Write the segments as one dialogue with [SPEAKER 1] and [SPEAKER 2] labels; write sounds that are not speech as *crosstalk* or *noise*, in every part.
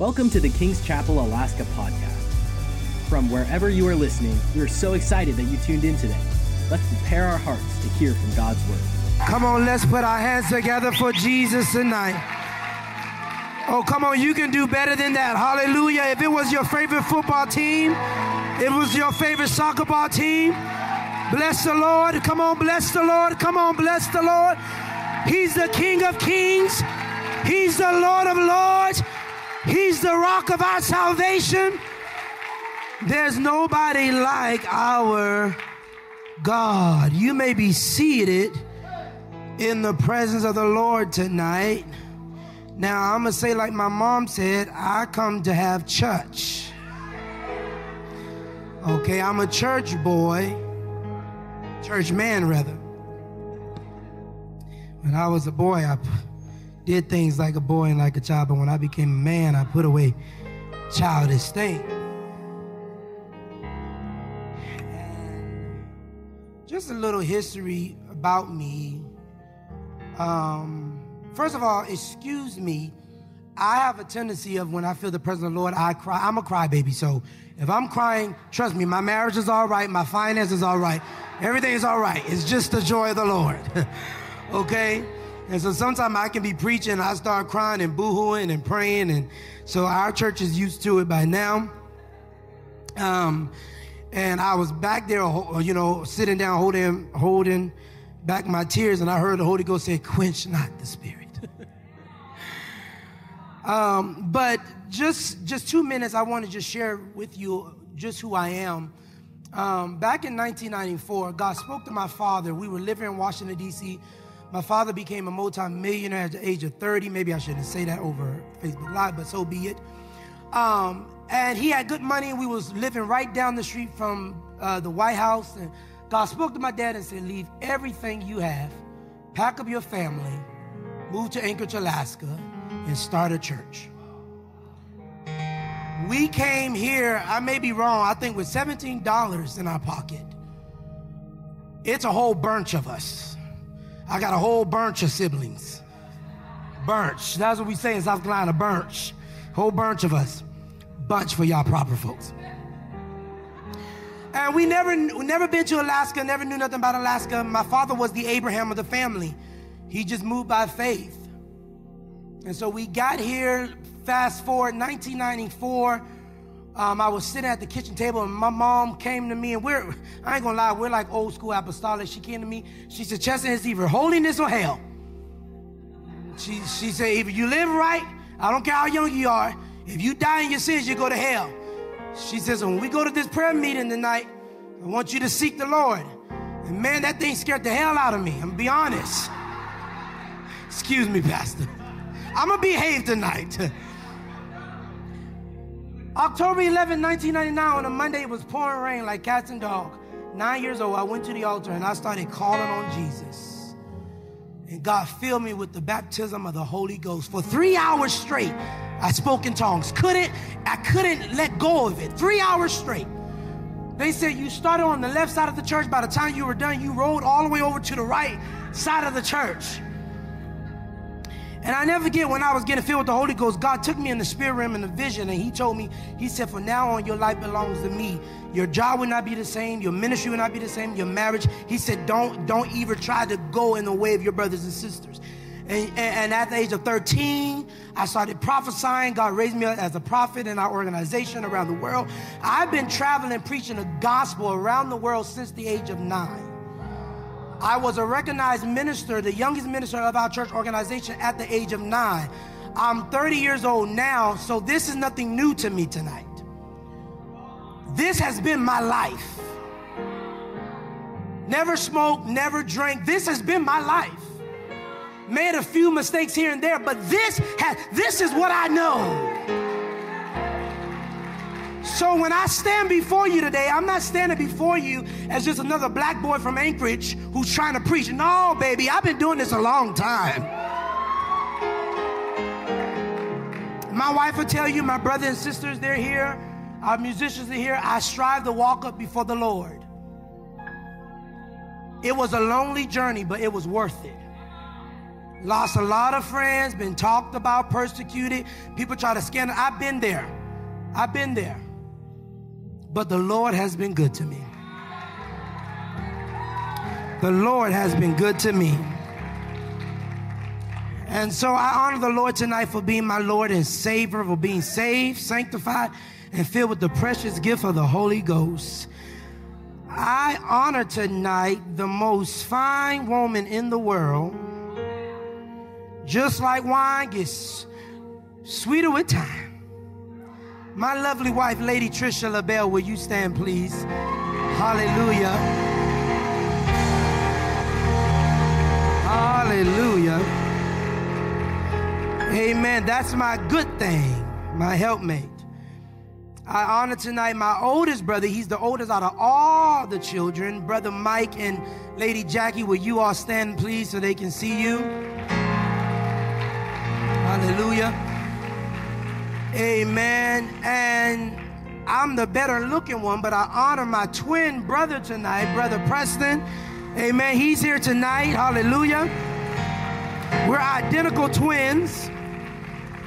[SPEAKER 1] Welcome to the King's Chapel Alaska podcast. From wherever you are listening, we are so excited that you tuned in today. Let's prepare our hearts to hear from God's word.
[SPEAKER 2] Come on, let's put our hands together for Jesus tonight. Oh, come on, you can do better than that. Hallelujah. If it was your favorite football team, it was your favorite soccer ball team, bless the Lord. Come on, bless the Lord. Come on, bless the Lord. He's the King of kings, He's the Lord of lords, He's the rock of our salvation. There's nobody like our God. You may be seated in the presence of the Lord tonight. Now, I'm going to say, like my mom said, I come to have church. Okay, I'm a church boy, church man, rather. When I was a boy, I did things like a boy and like a child, but when I became a man, I put away childish things. just a little history about me. Um, first of all, excuse me. I have a tendency of when I feel the presence of the Lord, I cry. I'm a crybaby, so if I'm crying, trust me, my marriage is all right, my finances is all right, everything is all right. It's just the joy of the Lord, *laughs* okay? And so sometimes I can be preaching, I start crying and boohooing and praying, and so our church is used to it by now. Um, and I was back there, you know, sitting down, holding, holding back my tears, and I heard the Holy Ghost say, "Quench not the Spirit." *laughs* um, but just just two minutes, I want to just share with you just who I am. Um, back in 1994, God spoke to my father. We were living in Washington D.C. My father became a multi-millionaire at the age of 30. Maybe I shouldn't say that over Facebook Live, but so be it. Um, and he had good money. And we was living right down the street from uh, the White House. And God spoke to my dad and said, leave everything you have, pack up your family, move to Anchorage, Alaska, and start a church. We came here, I may be wrong, I think with $17 in our pocket. It's a whole bunch of us. I got a whole bunch of siblings. Bunch. That's what we say in South Carolina, bunch. Whole bunch of us bunch for y'all proper folks. And we never, never been to Alaska, never knew nothing about Alaska. My father was the Abraham of the family. He just moved by faith. And so we got here, fast forward, 1994. Um, I was sitting at the kitchen table and my mom came to me and we're, I ain't gonna lie, we're like old school apostolic. She came to me, she said, Chester, it's either holiness or hell. She, she said, if you live right, I don't care how young you are, if you die in your sins, you go to hell. She says, when we go to this prayer meeting tonight, I want you to seek the Lord. And man, that thing scared the hell out of me. I'm gonna be honest. Excuse me, Pastor. I'm gonna behave tonight. *laughs* October 11, 1999, on a Monday, it was pouring rain like cats and dogs. Nine years old, I went to the altar and I started calling on Jesus. And God filled me with the baptism of the Holy Ghost for three hours straight. I spoke in tongues. Couldn't, I couldn't let go of it. Three hours straight. They said you started on the left side of the church. By the time you were done, you rolled all the way over to the right side of the church. And I never forget when I was getting filled with the Holy Ghost, God took me in the spirit realm in the vision, and He told me, He said, From now on, your life belongs to me. Your job will not be the same, your ministry will not be the same, your marriage. He said, Don't don't even try to go in the way of your brothers and sisters. And, and, at the age of 13, I started prophesying. God raised me up as a prophet in our organization around the world. I've been traveling preaching the gospel around the world since the age of nine. I was a recognized minister, the youngest minister of our church organization at the age of nine. I'm 30 years old now, so this is nothing new to me tonight. This has been my life. Never smoked, never drank. This has been my life made a few mistakes here and there, but this has, this is what I know. So when I stand before you today, I'm not standing before you as just another black boy from Anchorage who's trying to preach. No, baby, I've been doing this a long time. My wife will tell you, my brothers and sisters, they're here. Our musicians are here. I strive to walk up before the Lord. It was a lonely journey, but it was worth it. Lost a lot of friends, been talked about, persecuted. People try to scandal. I've been there. I've been there. But the Lord has been good to me. The Lord has been good to me. And so I honor the Lord tonight for being my Lord and Savior, for being saved, sanctified, and filled with the precious gift of the Holy Ghost. I honor tonight the most fine woman in the world. Just like wine gets sweeter with time. My lovely wife, Lady Trisha LaBelle, will you stand, please? Hallelujah. Hallelujah. Amen. That's my good thing, my helpmate. I honor tonight my oldest brother. He's the oldest out of all the children. Brother Mike and Lady Jackie, will you all stand, please, so they can see you? Hallelujah. Amen. And I'm the better looking one, but I honor my twin brother tonight, Brother Preston. Amen. He's here tonight. Hallelujah. We're identical twins.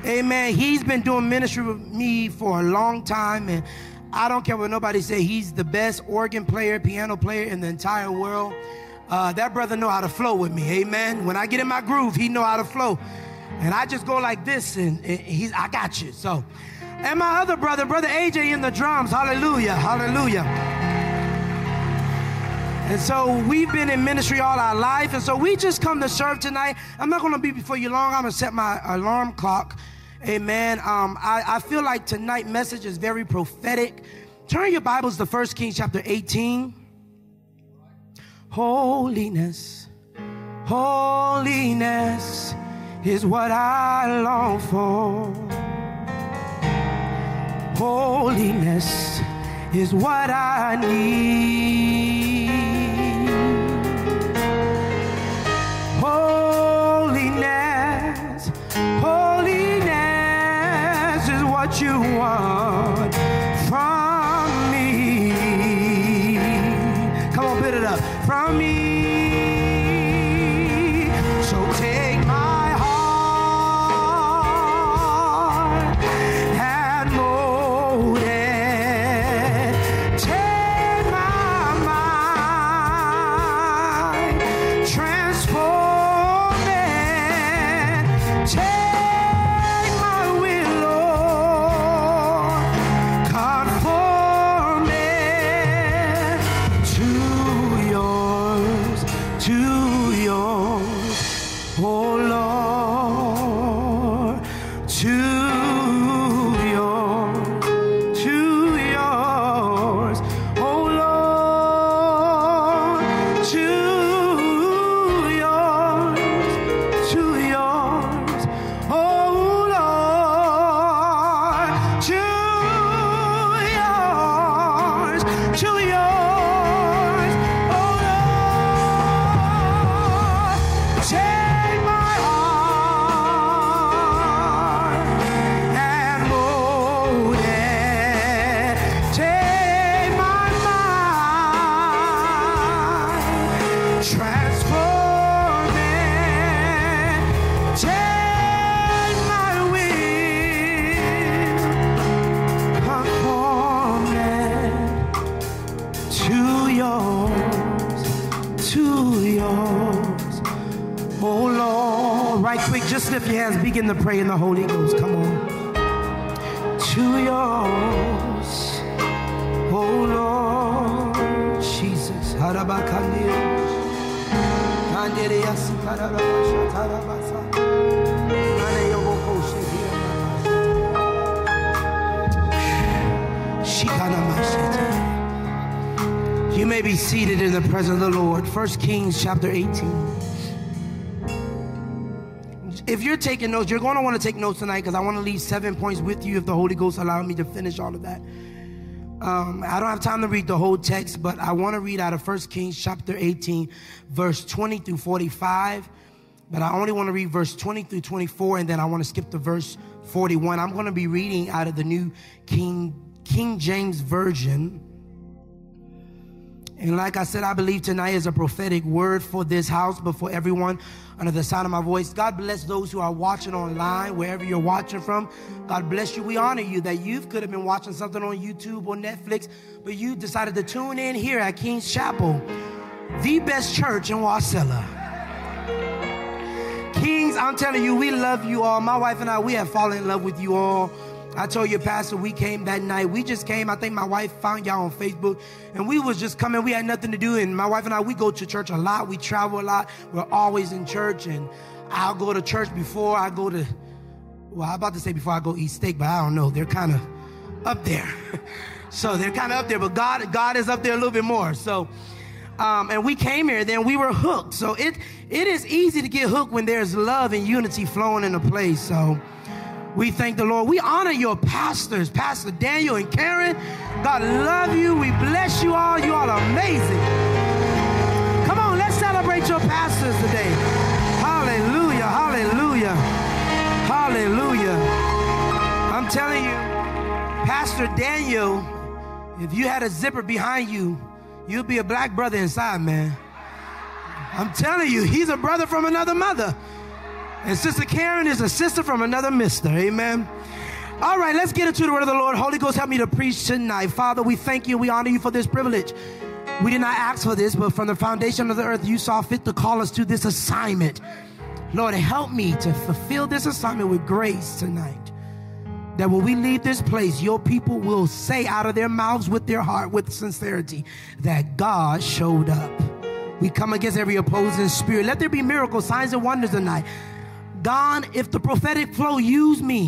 [SPEAKER 2] Amen. He's been doing ministry with me for a long time, and I don't care what nobody say. He's the best organ player, piano player in the entire world. Uh, that brother know how to flow with me. Amen. When I get in my groove, he know how to flow, and I just go like this, and, he's I got you. So, and my other brother, brother AJ, in the drums. Hallelujah. Hallelujah. And so we've been in ministry all our life. And so we just come to serve tonight. I'm not going to be before you long. I'm going to set my alarm clock. Amen. Um, I, I feel like tonight message is very prophetic. Turn your Bibles to 1 Kings chapter 18. Holiness, holiness is what I long for. Holiness is what I need. Holiness, holiness is what you want lift your hands, begin to pray in the Holy Ghost. Come on. To yours, oh Lord, Jesus. You may be seated in the presence of the Lord. 1 Kings chapter 18. If you're taking notes, you're going to want to take notes tonight because I want to leave seven points with you if the Holy Ghost allows me to finish all of that. Um, I don't have time to read the whole text, but I want to read out of 1 Kings chapter 18, verse 20 through 45. But I only want to read verse 20 through 24, and then I want to skip to verse 41. I'm going to be reading out of the new King, King James Version. And like I said, I believe tonight is a prophetic word for this house, but for everyone under the sound of my voice. God bless those who are watching online, wherever you're watching from. God bless you. We honor you that you could have been watching something on YouTube or Netflix, but you decided to tune in here at King's Chapel, the best church in Wasilla. Kings, I'm telling you, we love you all. My wife and I, we have fallen in love with you all. I told you, Pastor, we came that night. We just came. I think my wife found y'all on Facebook, and we was just coming. We had nothing to do, and my wife and I, we go to church a lot. We travel a lot. We're always in church, and I'll go to church before I go to. Well, I'm about to say before I go eat steak, but I don't know. They're kind of up there, *laughs* so they're kind of up there. But God, God is up there a little bit more. So, um, and we came here, then we were hooked. So it it is easy to get hooked when there's love and unity flowing in a place. So. We thank the Lord. We honor your pastors, Pastor Daniel and Karen. God love you. We bless you all. You all are amazing. Come on, let's celebrate your pastors today. Hallelujah, hallelujah, hallelujah. I'm telling you, Pastor Daniel, if you had a zipper behind you, you'd be a black brother inside, man. I'm telling you, he's a brother from another mother. And Sister Karen is a sister from another mister. Amen. All right, let's get into the word of the Lord. Holy Ghost, help me to preach tonight. Father, we thank you. We honor you for this privilege. We did not ask for this, but from the foundation of the earth, you saw fit to call us to this assignment. Lord, help me to fulfill this assignment with grace tonight. That when we leave this place, your people will say out of their mouths with their heart, with sincerity, that God showed up. We come against every opposing spirit. Let there be miracles, signs, and wonders tonight. God, if the prophetic flow use me,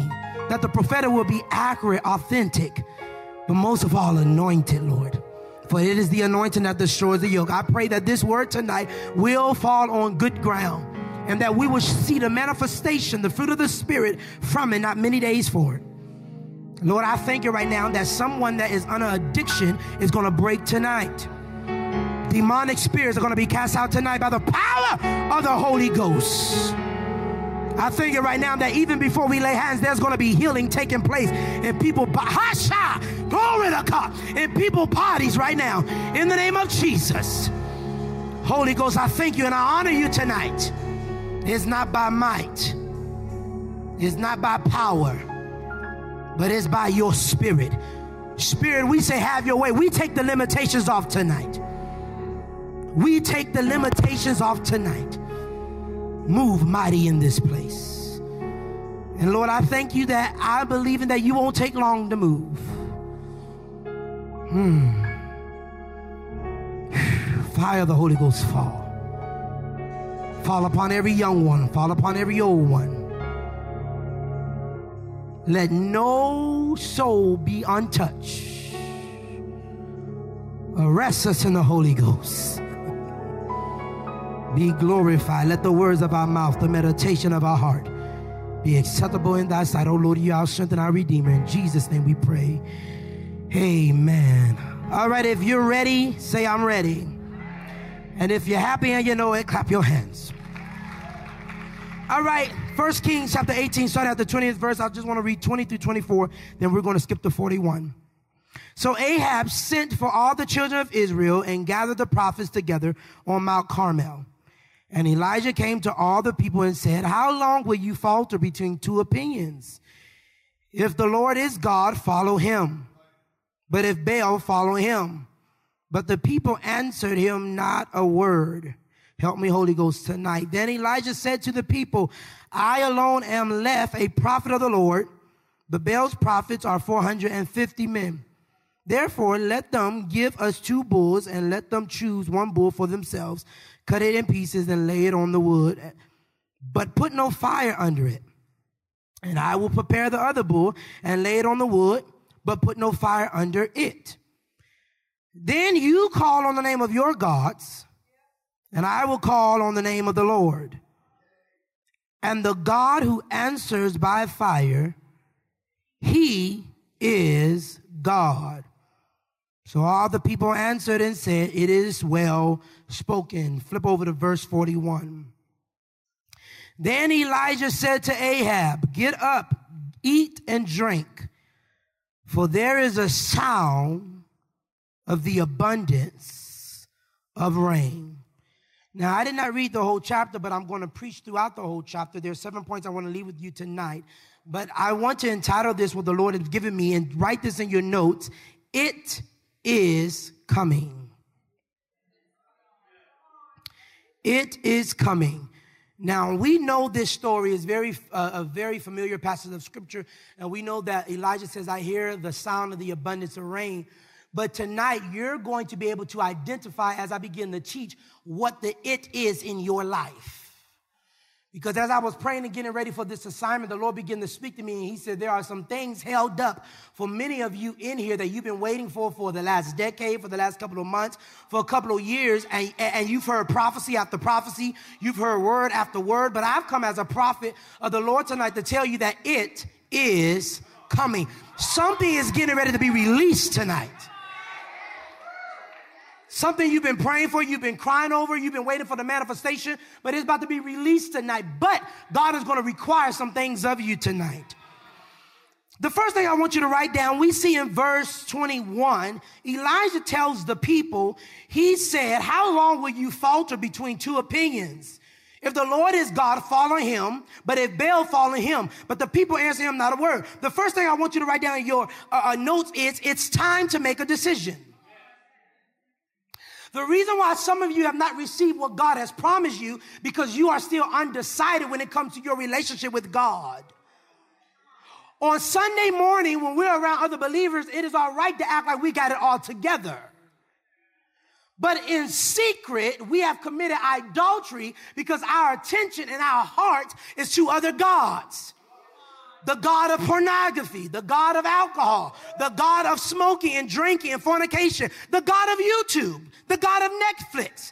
[SPEAKER 2] that the prophetic will be accurate, authentic, but most of all, anointed, Lord. For it is the anointing that destroys the yoke. I pray that this word tonight will fall on good ground and that we will see the manifestation, the fruit of the Spirit from it, not many days forward. Lord, I thank you right now that someone that is under addiction is going to break tonight. Demonic spirits are going to be cast out tonight by the power of the Holy Ghost. I think it right now that even before we lay hands, there's going to be healing taking place in people. Hasha, glory to God, in people bodies right now. In the name of Jesus, Holy Ghost, I thank you and I honor you tonight. It's not by might, it's not by power, but it's by your spirit. Spirit, we say, have your way. We take the limitations off tonight. We take the limitations off tonight. Move mighty in this place. And Lord, I thank you that I believe in that you won't take long to move. Hmm. *sighs* Fire of the Holy Ghost fall. Fall upon every young one, fall upon every old one. Let no soul be untouched. Arrest us in the Holy Ghost be glorified. Let the words of our mouth, the meditation of our heart be acceptable in thy sight. Oh Lord, you are our strength and our redeemer. In Jesus' name we pray. Amen. All right, if you're ready, say I'm ready. And if you're happy and you know it, clap your hands. All right, First Kings chapter 18, starting at the 20th verse. I just want to read 20 through 24, then we're going to skip to 41. So Ahab sent for all the children of Israel and gathered the prophets together on Mount Carmel. And Elijah came to all the people and said, How long will you falter between two opinions? If the Lord is God, follow him. But if Baal, follow him. But the people answered him not a word. Help me, Holy Ghost, tonight. Then Elijah said to the people, I alone am left a prophet of the Lord. The Baal's prophets are 450 men. Therefore, let them give us two bulls and let them choose one bull for themselves cut it in pieces and lay it on the wood, but put no fire under it. And I will prepare the other bull and lay it on the wood, but put no fire under it. Then you call on the name of your gods, and I will call on the name of the Lord. And the God who answers by fire, he is God. So all the people answered and said, It is well spoken. Flip over to verse 41. Then Elijah said to Ahab, Get up, eat and drink, for there is a sound of the abundance of rain. Now, I did not read the whole chapter, but I'm going to preach throughout the whole chapter. There are seven points I want to leave with you tonight. But I want to entitle this what the Lord has given me and write this in your notes. It is coming. It is coming. Now we know this story is very uh, a very familiar passage of scripture, and we know that Elijah says, "I hear the sound of the abundance of rain." But tonight you're going to be able to identify as I begin to teach what the it is in your life. Because as I was praying and getting ready for this assignment, the Lord began to speak to me, and He said, There are some things held up for many of you in here that you've been waiting for for the last decade, for the last couple of months, for a couple of years, and, and you've heard prophecy after prophecy, you've heard word after word. But I've come as a prophet of the Lord tonight to tell you that it is coming. Something is getting ready to be released tonight. Something you've been praying for, you've been crying over, you've been waiting for the manifestation, but it's about to be released tonight. But God is going to require some things of you tonight. The first thing I want you to write down, we see in verse 21, Elijah tells the people, he said, How long will you falter between two opinions? If the Lord is God, follow him. But if Baal, follow him. But the people answer him not a word. The first thing I want you to write down in your uh, uh notes is it's time to make a decision. The reason why some of you have not received what God has promised you because you are still undecided when it comes to your relationship with God. On Sunday morning, when we're around other believers, it is all right to act like we got it all together. But in secret, we have committed idolatry because our attention and our heart is to other gods the God of pornography, the God of alcohol, the God of smoking and drinking and fornication, the God of YouTube, the God of Netflix.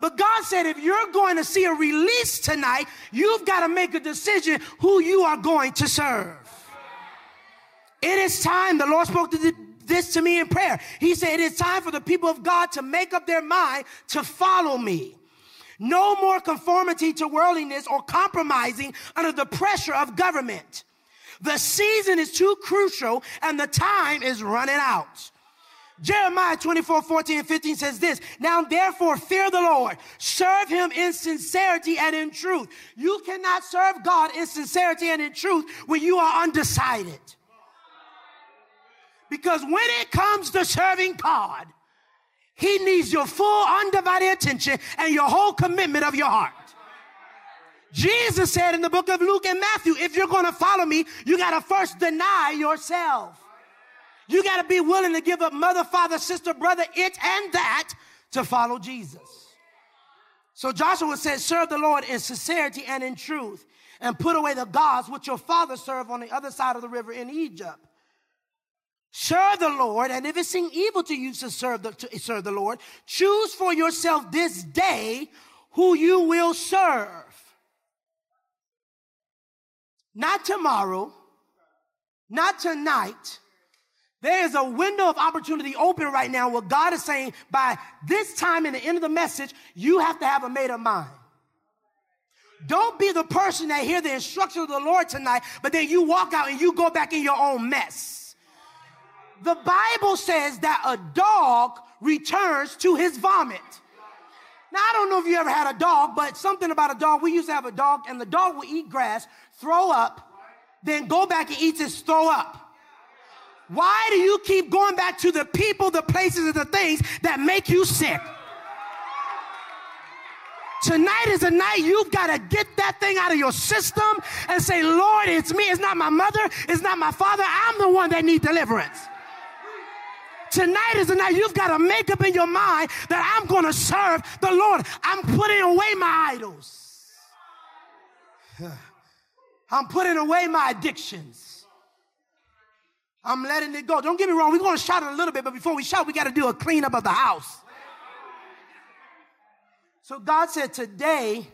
[SPEAKER 2] But God said, if you're going to see a release tonight, you've got to make a decision who you are going to serve. It is time, the Lord spoke to this to me in prayer. He said, it is time for the people of God to make up their mind to follow me. No more conformity to worldliness or compromising under the pressure of government. The season is too crucial and the time is running out. Jeremiah 24, 14 and 15 says this, Now therefore fear the Lord, serve him in sincerity and in truth. You cannot serve God in sincerity and in truth when you are undecided. Because when it comes to serving God, he needs your full undivided attention and your whole commitment of your heart. Jesus said in the book of Luke and Matthew, if you're going to follow me, you got to first deny yourself. You got to be willing to give up mother, father, sister, brother, it and that to follow Jesus. So Joshua said, serve the Lord in sincerity and in truth and put away the gods which your father served on the other side of the river in Egypt. Serve the Lord, and if it seem evil to you to serve the, to serve the Lord, choose for yourself this day who you will serve. Not tomorrow, not tonight. There is a window of opportunity open right now where God is saying, by this time in the end of the message, you have to have a made up mind. Don't be the person that hear the instruction of the Lord tonight, but then you walk out and you go back in your own mess. The Bible says that a dog returns to his vomit. Now, I don't know if you ever had a dog, but something about a dog, we used to have a dog, and the dog would eat grass, throw up, then go back and eat his throw up. Why do you keep going back to the people, the places, and the things that make you sick? Tonight is a night you've got to get that thing out of your system and say, Lord, it's me. It's not my mother. It's not my father. I'm the one that needs deliverance. Tonight is the night you've got to make up in your mind that I'm going to serve the Lord. I'm putting away my idols. *sighs* I'm putting away my addictions. I'm letting it go. Don't get me wrong, we're going to shout it a little bit, but before we shout, we got to do a cleanup of the house. So God said, Today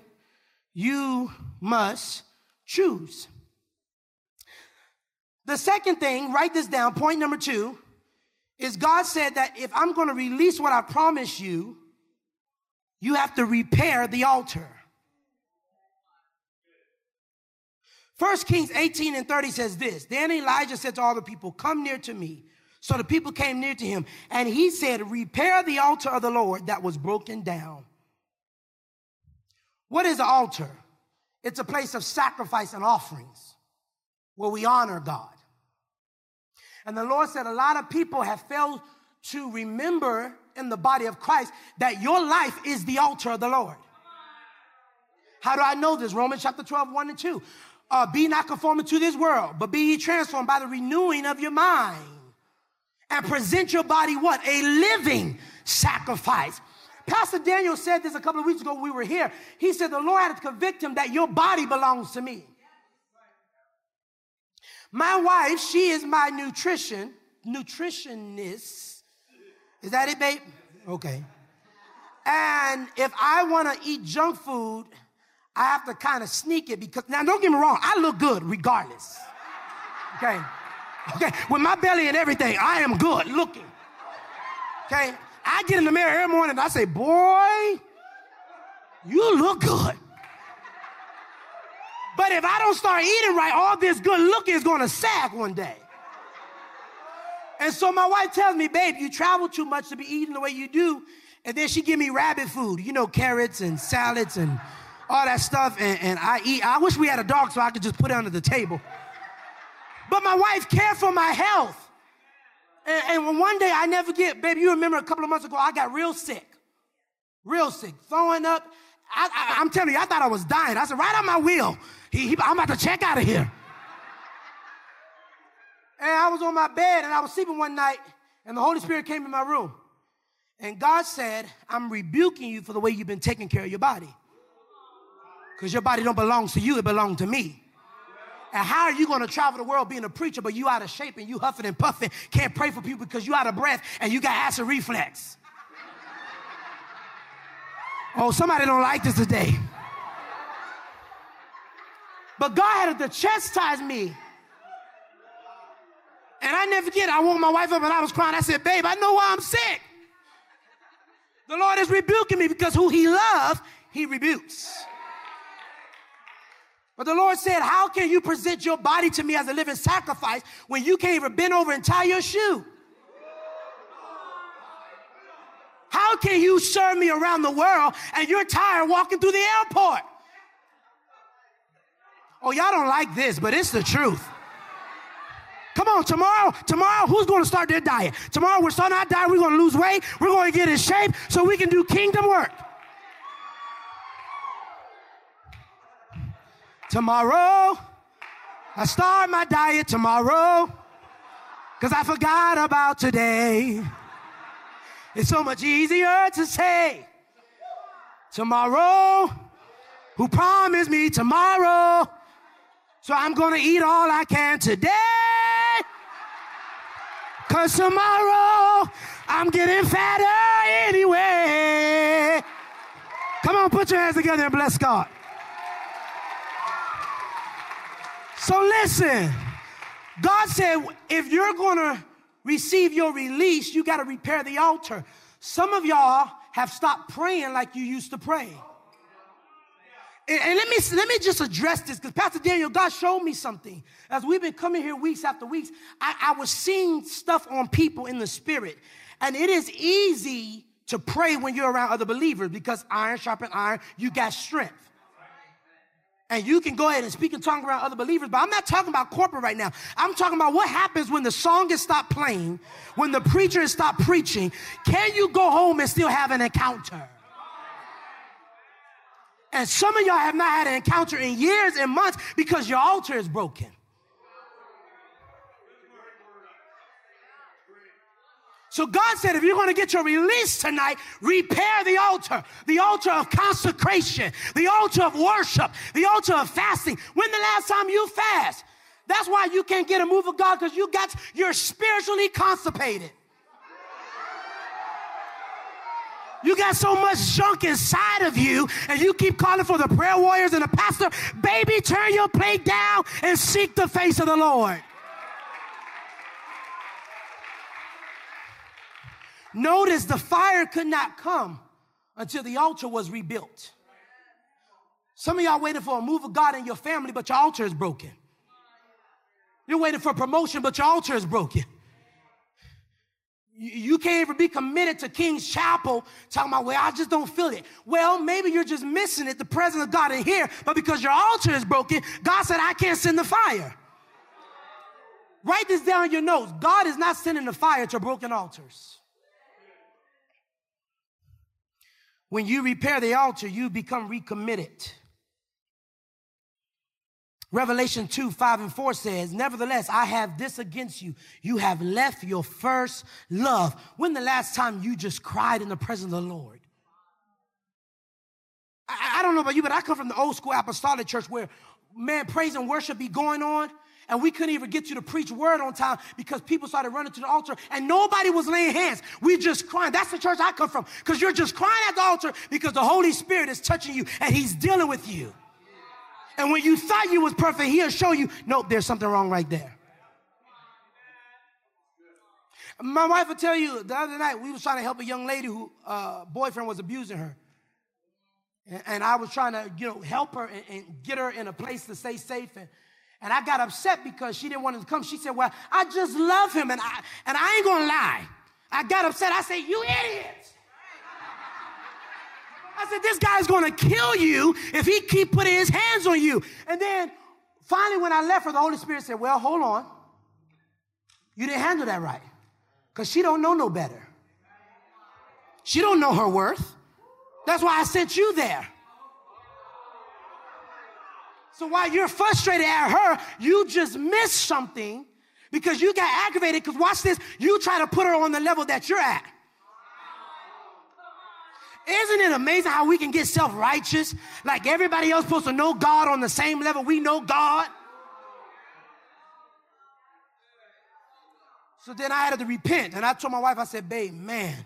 [SPEAKER 2] you must choose. The second thing, write this down, point number two, is God said that if I'm going to release what I promised you, you have to repair the altar. First Kings 18 and 30 says this Then Elijah said to all the people, Come near to me. So the people came near to him, and he said, Repair the altar of the Lord that was broken down. What is an altar? It's a place of sacrifice and offerings where we honor God. And the Lord said, A lot of people have failed to remember in the body of Christ that your life is the altar of the Lord. How do I know this? Romans chapter 12, 1 and 2. Uh, be not conformed to this world, but be ye transformed by the renewing of your mind. And present your body what? A living sacrifice. Pastor Daniel said this a couple of weeks ago when we were here. He said, The Lord had to convict him that your body belongs to me. My wife, she is my nutrition, nutritionist. Is that it, babe? Okay. And if I want to eat junk food, I have to kind of sneak it because now don't get me wrong, I look good regardless. Okay. Okay. With my belly and everything, I am good looking. Okay. I get in the mirror every morning and I say, boy, you look good. But if I don't start eating right, all this good looking is to sag one day. And so my wife tells me, babe, you travel too much to be eating the way you do. And then she give me rabbit food, you know, carrots and salads and all that stuff. And, and I eat. I wish we had a dog so I could just put it under the table. But my wife cared for my health. And, and one day I never get, baby, you remember a couple of months ago, I got real sick. Real sick. Throwing up. I, am telling you, I thought I was dying. I said, right on my wheel. He, he, I'm about to check out of here. And I was on my bed and I was sleeping one night, and the Holy Spirit came in my room. And God said, I'm rebuking you for the way you've been taking care of your body. Because your body don't belong to you, it belongs to me. And how are you going to travel the world being a preacher, but you out of shape and you huffing and puffing, can't pray for people because you out of breath and you got acid reflex? Oh, somebody don't like this today. But God had to chastise me. And I never forget, I woke my wife up and I was crying. I said, Babe, I know why I'm sick. The Lord is rebuking me because who He loves, He rebukes. But the Lord said, How can you present your body to me as a living sacrifice when you can't even bend over and tie your shoe? How can you serve me around the world and you're tired walking through the airport? Oh, y'all don't like this, but it's the truth. Come on, tomorrow, tomorrow, who's going to start their diet? Tomorrow, we're starting our diet. We're going to lose weight. We're going to get in shape so we can do kingdom work. Tomorrow, I start my diet tomorrow because I forgot about today. It's so much easier to say tomorrow, who promised me tomorrow. So I'm to eat all I can today. Because tomorrow, I'm getting fatter anyway. Come on, put your hands together and bless God. So listen, God said, if you're going to receive your release, you got to repair the altar. Some of y'all have stopped praying like you used to pray. And, and let me let me just address this because Pastor Daniel, God showed me something. As we've been coming here weeks after weeks, I, I was seeing stuff on people in the spirit. And it is easy to pray when you're around other believers because iron sharpens iron, you got strength. And you can go ahead and speak in tongues around other believers, but I'm not talking about corporate right now. I'm talking about what happens when the song is stopped playing, when the preacher is stopped preaching. Can you go home and still have an encounter? And some of y'all have not had an encounter in years and months because your altar is broken. So God said, if you're going to get your release tonight, repair the altar, the altar of consecration, the altar of worship, the altar of fasting. When the last time you fast? That's why you can't get a move of God because you got you're spiritually constipated. You got so much junk inside of you, and you keep calling for the prayer warriors and the pastor. Baby, turn your plate down and seek the face of the Lord. Notice the fire could not come until the altar was rebuilt. Some of y'all waiting for a move of God in your family, but your altar is broken. You're waiting for a promotion, but your altar is broken. You can't even be committed to King's Chapel talking about, well, I just don't feel it. Well, maybe you're just missing it. The presence of God in here, but because your altar is broken, God said, I can't send the fire. Write this down in your notes. God is not sending the fire to broken altars. When you repair the altar, you become recommitted. Revelation 2 5 and 4 says, Nevertheless, I have this against you. You have left your first love. When the last time you just cried in the presence of the Lord? I, I don't know about you, but I come from the old school apostolic church where, man, praise and worship be going on. And we couldn't even get you to preach word on time because people started running to the altar and nobody was laying hands. We just crying. That's the church I come from because you're just crying at the altar because the Holy Spirit is touching you and He's dealing with you. And when you thought you was perfect, he'll show you, nope, there's something wrong right there. My wife will tell you the other night we was trying to help a young lady who uh, boyfriend was abusing her, and, and, I was trying to you know help her and, and, get her in a place to stay safe. And, and I got upset because she didn't want to come. She said, "Well, I just love him, and I and I ain't gonna lie. I got upset. I said, you idiot." I said, this guy's gonna kill you if he keep putting his hands on you. And then finally, when I left her, the Holy Spirit said, well, hold on. You didn't handle that right. Because she don't know no better. She don't know her worth. That's why I sent you there. So while you're frustrated at her, you just missed something because you got aggravated. Because watch this, you try to put her on the level that you're at. Isn't it amazing how we can get self righteous? Like everybody else supposed to know God on the same level we know God. So then I had to repent. And I told my wife, I said, babe, man,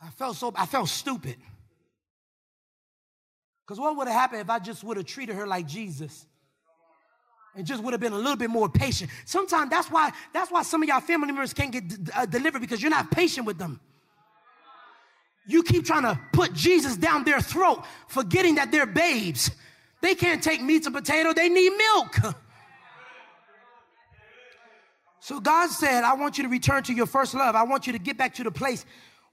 [SPEAKER 2] I felt so, I felt stupid. Because what would have happened if I just would have treated her like Jesus? And just would have been a little bit more patient. Sometimes that's why, that's why some of y'all family members can't get d- uh, delivered because you're not patient with them. You keep trying to put Jesus down their throat, forgetting that they're babes. They can't take meat and potato, they need milk. So God said, I want you to return to your first love. I want you to get back to the place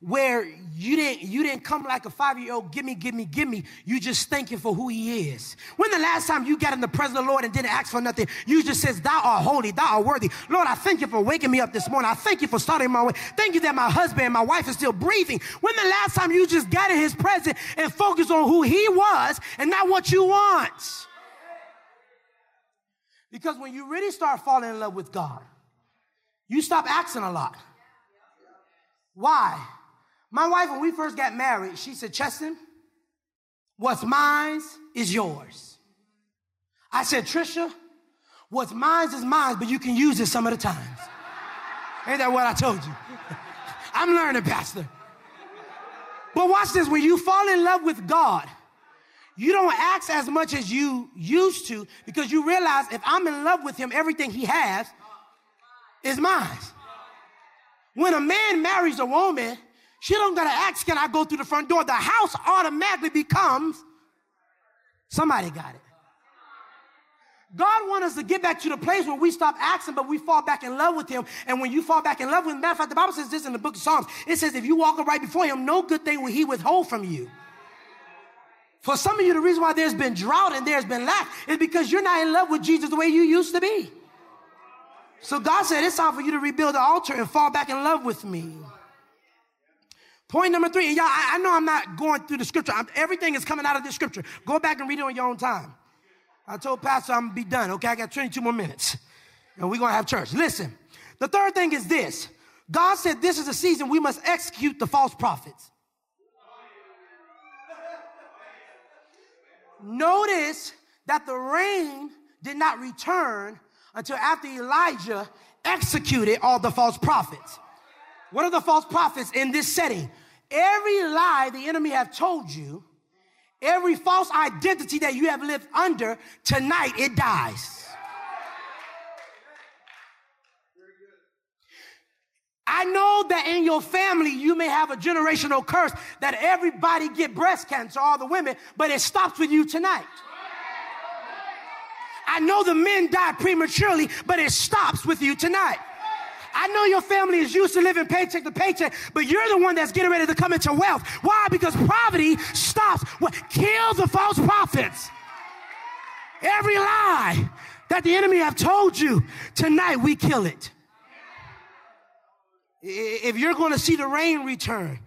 [SPEAKER 2] where you didn't you didn't come like a five-year-old give me give me give me you just thanking for who he is. When the last time you got in the presence of the lord and didn't ask for nothing you just says thou art holy thou art worthy. Lord i thank you for waking me up this morning. I thank you for starting my way. Thank you that my husband and my wife is still breathing. When the last time you just got in his presence and focused on who he was and not what you want? Because when you really start falling in love with god you stop asking a lot. Why my wife, when we first got married, she said, Cheston, what's mine is yours. I said, Trisha, what's mine is mine, but you can use it some of the times. Ain't that what I told you? *laughs* I'm learning, Pastor. But watch this when you fall in love with God, you don't ask as much as you used to because you realize if I'm in love with Him, everything He has is mine. When a man marries a woman, she don't gotta ask, can I go through the front door? The house automatically becomes somebody got it. God wants us to get back to the place where we stop asking, but we fall back in love with Him. And when you fall back in love with Him, matter of fact, the Bible says this in the book of Psalms. It says, if you walk right before Him, no good thing will He withhold from you. For some of you, the reason why there's been drought and there's been lack is because you're not in love with Jesus the way you used to be. So God said, it's time for you to rebuild the altar and fall back in love with me. Point number three, y'all, I, I know I'm not going through the scripture. I'm, everything is coming out of the scripture. Go back and read it on your own time. I told Pastor I'm gonna be done. Okay, I got 22 more minutes, and we're gonna have church. Listen, the third thing is this: God said this is a season we must execute the false prophets. Notice that the rain did not return until after Elijah executed all the false prophets. What are the false prophets in this setting? Every lie the enemy have told you, every false identity that you have lived under, tonight it dies. I know that in your family you may have a generational curse that everybody get breast cancer, all the women, but it stops with you tonight. I know the men die prematurely, but it stops with you tonight. I know your family is used to living paycheck to paycheck, but you're the one that's getting ready to come into wealth. Why? Because poverty stops. What? Kill the false prophets. Every lie that the enemy have told you, tonight we kill it. If you're going to see the rain return,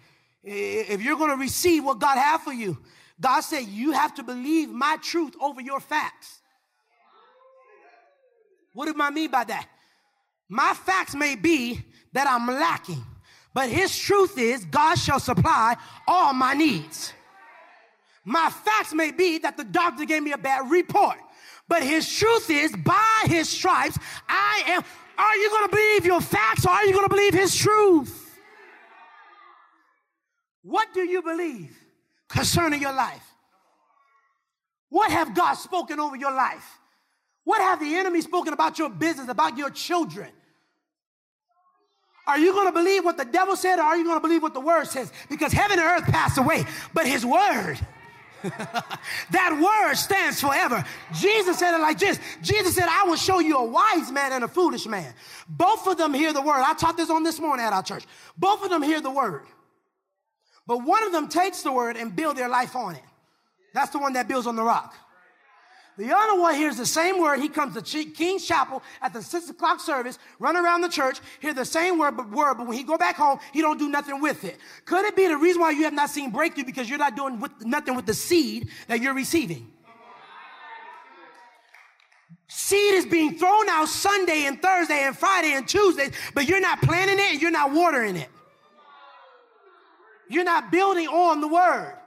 [SPEAKER 2] if you're going to receive what God has for you, God said you have to believe my truth over your facts. What do I mean by that? My facts may be that I'm lacking, but his truth is God shall supply all my needs. My facts may be that the doctor gave me a bad report, but his truth is by his stripes I am. Are you going to believe your facts or are you going to believe his truth? What do you believe concerning your life? What have God spoken over your life? What have the enemy spoken about your business, about your children? Are you going to believe what the devil said or are you going to believe what the word says? Because heaven and earth pass away, but his word, *laughs* that word stands forever. Jesus said it like this Jesus said, I will show you a wise man and a foolish man. Both of them hear the word. I taught this on this morning at our church. Both of them hear the word. But one of them takes the word and build their life on it. That's the one that builds on the rock. The other one hears the same word. He comes to King's Chapel at the six o'clock service, run around the church, hear the same word, but word, but when he go back home, he don't do nothing with it. Could it be the reason why you have not seen breakthrough because you're not doing with, nothing with the seed that you're receiving? Seed is being thrown out Sunday and Thursday and Friday and Tuesday, but you're not planting it and you're not watering it. You're not building on the word.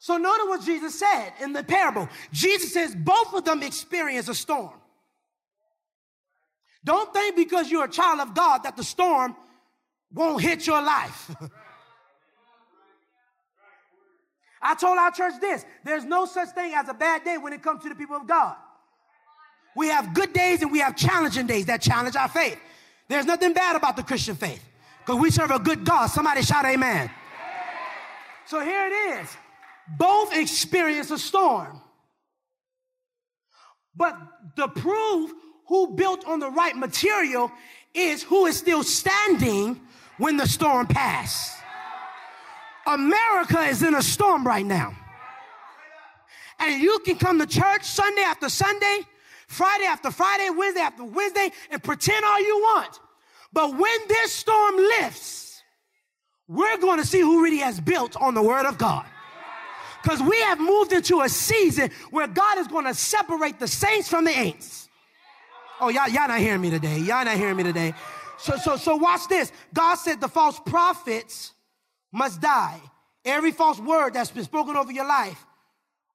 [SPEAKER 2] So notice what Jesus said in the parable. Jesus says both of them experience a storm. Don't think because you're a child of God that the storm won't hit your life. *laughs* I told our church this there's no such thing as a bad day when it comes to the people of God. We have good days and we have challenging days that challenge our faith. There's nothing bad about the Christian faith because we serve a good God. Somebody shout amen. So here it is both experience a storm. But the proof who built on the right material is who is still standing when the storm passed. America is in a storm right now. And you can come to church Sunday after Sunday, Friday after Friday, Wednesday after Wednesday, and pretend all you want. But when this storm lifts, we're going to see who really has built on the Word of God. Because we have moved into a season where God is going to separate the saints from the ain'ts. Oh, y'all, y'all not hearing me today. Y'all not hearing me today. So, so, so watch this. God said the false prophets must die. Every false word that's been spoken over your life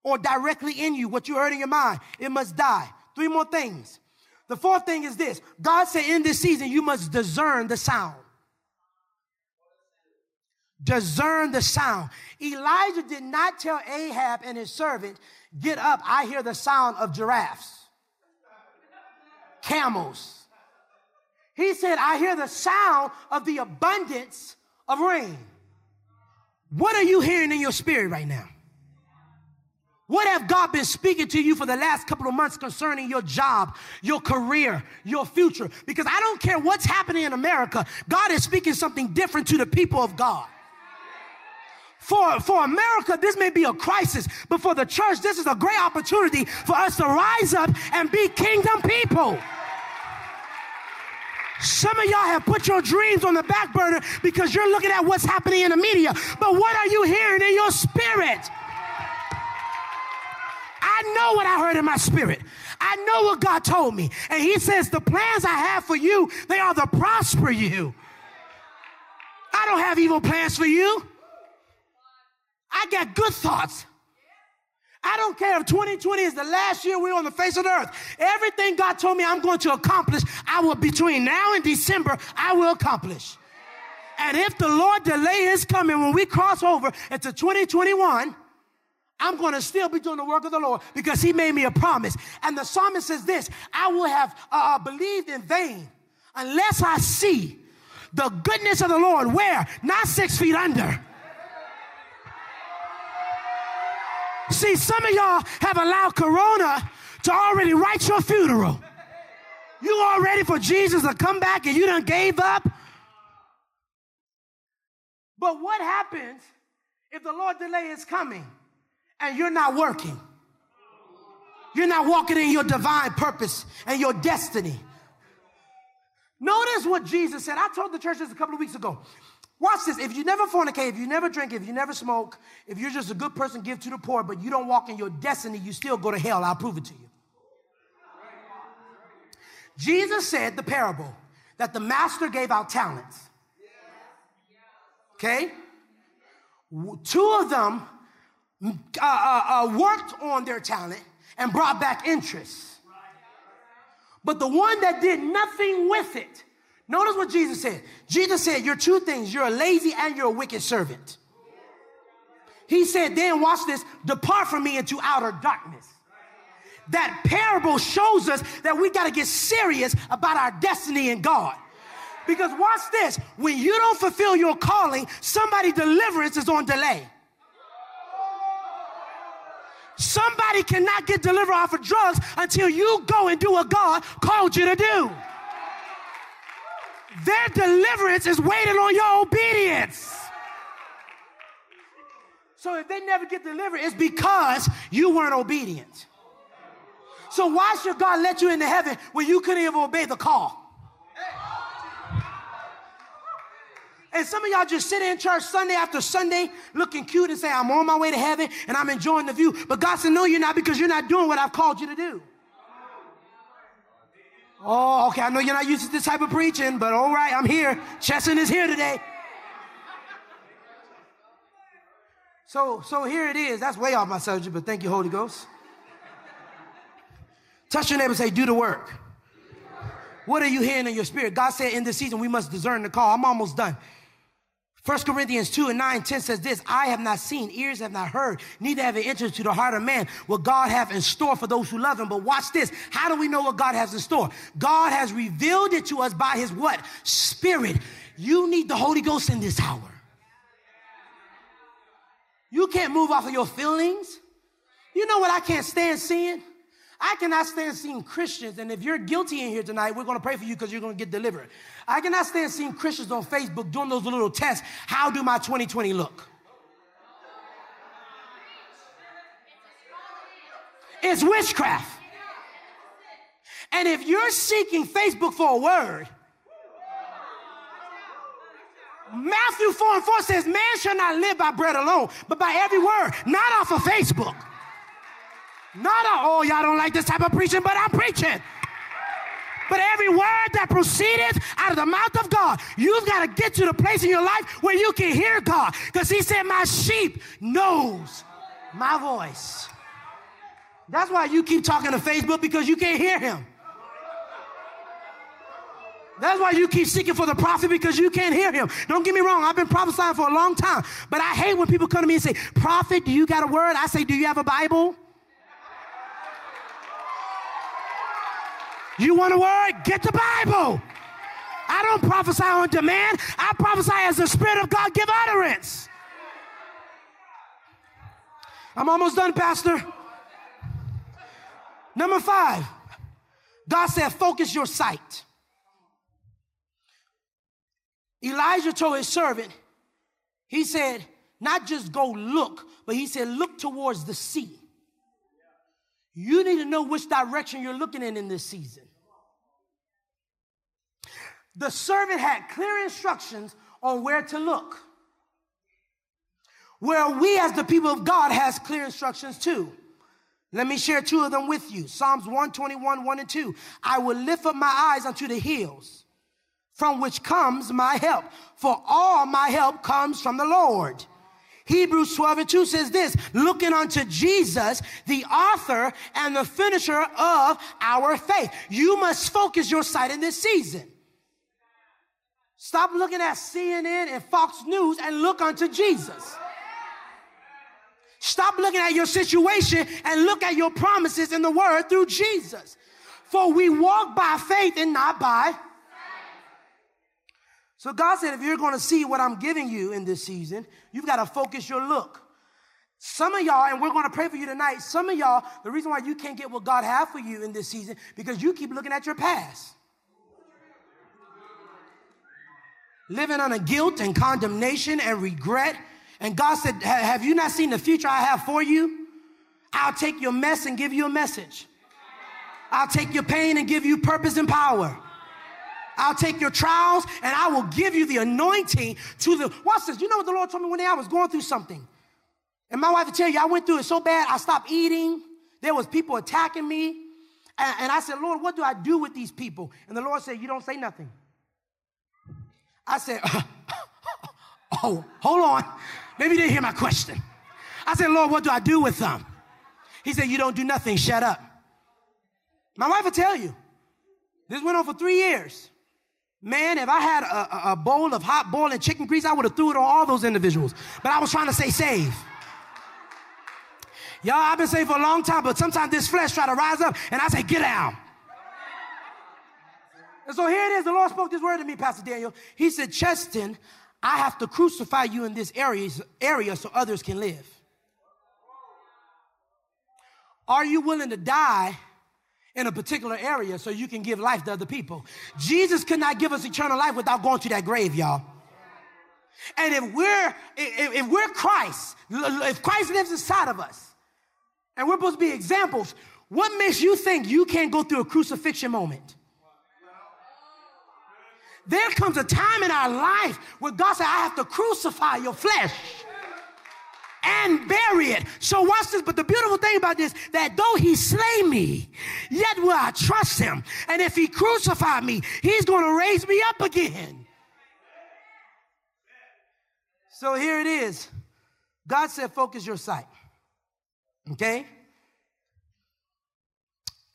[SPEAKER 2] or directly in you, what you heard in your mind, it must die. Three more things. The fourth thing is this God said in this season, you must discern the sound discern the sound. Elijah did not tell Ahab and his servant, Get up, I hear the sound of giraffes, camels. He said, I hear the sound of the abundance of rain. What are you hearing in your spirit right now? What have God been speaking to you for the last couple of months concerning your job, your career, your future? Because I don't care what's happening in America, God is speaking something different to the people of God. For, for America, this may be a crisis, but for the church, this is a great opportunity for us to rise up and be kingdom people. Some of y'all have put your dreams on the back burner because you're looking at what's happening in the media. But what are you hearing in your spirit? I know what I heard in my spirit. I know what God told me. And He says, The plans I have for you, they are to prosper you. I don't have evil plans for you. I got good thoughts. I don't care if 2020 is the last year we're on the face of the earth. Everything God told me I'm going to accomplish, I will, between now and December, I will accomplish. And if the Lord delay his coming when we cross over into 2021, I'm going to still be doing the work of the Lord because he made me a promise. And the psalmist says this, I will have uh, uh believed in vain unless I see the goodness of the Lord. Where? Not six feet under See, some of y'all have allowed Corona to already write your funeral. You all ready for Jesus to come back and you done gave up? But what happens if the Lord delay is coming and you're not working? You're not walking in your divine purpose and your destiny. Notice what Jesus said. I told the church this a couple of weeks ago. Watch this. If you never fornicate, if you never drink, if you never smoke, if you're just a good person, give to the poor, but you don't walk in your destiny, you still go to hell. I'll prove it to you. Jesus said the parable that the master gave out talents. Okay? Two of them uh, uh, uh, worked on their talent and brought back interest. But the one that did nothing with it, notice what Jesus said. Jesus said, You're two things you're a lazy and you're a wicked servant. He said, Then watch this, depart from me into outer darkness. That parable shows us that we got to get serious about our destiny in God. Because watch this when you don't fulfill your calling, somebody deliverance is on delay. Somebody cannot get delivered off of drugs until you go and do what God called you to do. Their deliverance is waiting on your obedience. So if they never get delivered, it's because you weren't obedient. So why should God let you into heaven when you couldn't even obey the call? And some of y'all just sit in church Sunday after Sunday looking cute and say, I'm on my way to heaven and I'm enjoying the view. But God said, No, you're not because you're not doing what I've called you to do. Oh, okay. I know you're not used to this type of preaching, but all right, I'm here. Chesson is here today. So, so here it is. That's way off my subject, but thank you, Holy Ghost. Touch your neighbor say, Do the work. What are you hearing in your spirit? God said in this season we must discern the call. I'm almost done. 1 Corinthians 2 and 9, 10 says this, I have not seen, ears have not heard, neither have it entered to the heart of man what God hath in store for those who love him. But watch this. How do we know what God has in store? God has revealed it to us by his what? Spirit. You need the Holy Ghost in this hour. You can't move off of your feelings. You know what I can't stand seeing? I cannot stand seeing Christians, and if you're guilty in here tonight, we're gonna pray for you because you're gonna get delivered. I cannot stand seeing Christians on Facebook doing those little tests. How do my 2020 look? It's witchcraft. And if you're seeking Facebook for a word, Matthew 4 and 4 says, Man shall not live by bread alone, but by every word, not off of Facebook. Not a, oh, y'all don't like this type of preaching, but I'm preaching. But every word that proceedeth out of the mouth of God, you've got to get to the place in your life where you can hear God. Because He said, My sheep knows my voice. That's why you keep talking to Facebook because you can't hear Him. That's why you keep seeking for the prophet because you can't hear him. Don't get me wrong, I've been prophesying for a long time, but I hate when people come to me and say, Prophet, do you got a word? I say, Do you have a Bible? You want a word? Get the Bible. I don't prophesy on demand. I prophesy as the Spirit of God give utterance. I'm almost done, Pastor. Number five, God said, focus your sight. Elijah told his servant, he said, not just go look, but he said, look towards the sea. You need to know which direction you're looking in in this season. The servant had clear instructions on where to look. Where we as the people of God has clear instructions too. Let me share two of them with you. Psalms 121, 1 and 2. I will lift up my eyes unto the hills, from which comes my help. For all my help comes from the Lord. Hebrews 12 and 2 says this, looking unto Jesus, the author and the finisher of our faith. You must focus your sight in this season. Stop looking at CNN and Fox News and look unto Jesus. Stop looking at your situation and look at your promises in the word through Jesus. For we walk by faith and not by. So God said, if you're going to see what I'm giving you in this season, you've got to focus your look. Some of y'all, and we're going to pray for you tonight, some of y'all, the reason why you can't get what God has for you in this season, because you keep looking at your past. Living under guilt and condemnation and regret. And God said, Have you not seen the future I have for you? I'll take your mess and give you a message. I'll take your pain and give you purpose and power. I'll take your trials and I will give you the anointing to the. Watch this. You know what the Lord told me one day? I was going through something. And my wife will tell you, I went through it so bad, I stopped eating. There was people attacking me. And, and I said, Lord, what do I do with these people? And the Lord said, You don't say nothing. I said, *laughs* Oh, hold on. Maybe you didn't hear my question. I said, Lord, what do I do with them? He said, You don't do nothing, shut up. My wife will tell you. This went on for three years. Man, if I had a, a bowl of hot boiling chicken grease, I would have threw it on all those individuals. But I was trying to say save. Y'all, I've been saved for a long time, but sometimes this flesh try to rise up, and I say, get down. And so here it is. The Lord spoke this word to me, Pastor Daniel. He said, Cheston, I have to crucify you in this area, area so others can live. Are you willing to die in a particular area so you can give life to other people? Jesus could not give us eternal life without going to that grave, y'all. And if we're if, if we're Christ, if Christ lives inside of us, and we're supposed to be examples, what makes you think you can't go through a crucifixion moment? There comes a time in our life where God said, I have to crucify your flesh and bury it. So watch this. But the beautiful thing about this, that though he slay me, yet will I trust him. And if he crucify me, he's going to raise me up again. So here it is. God said, focus your sight. Okay?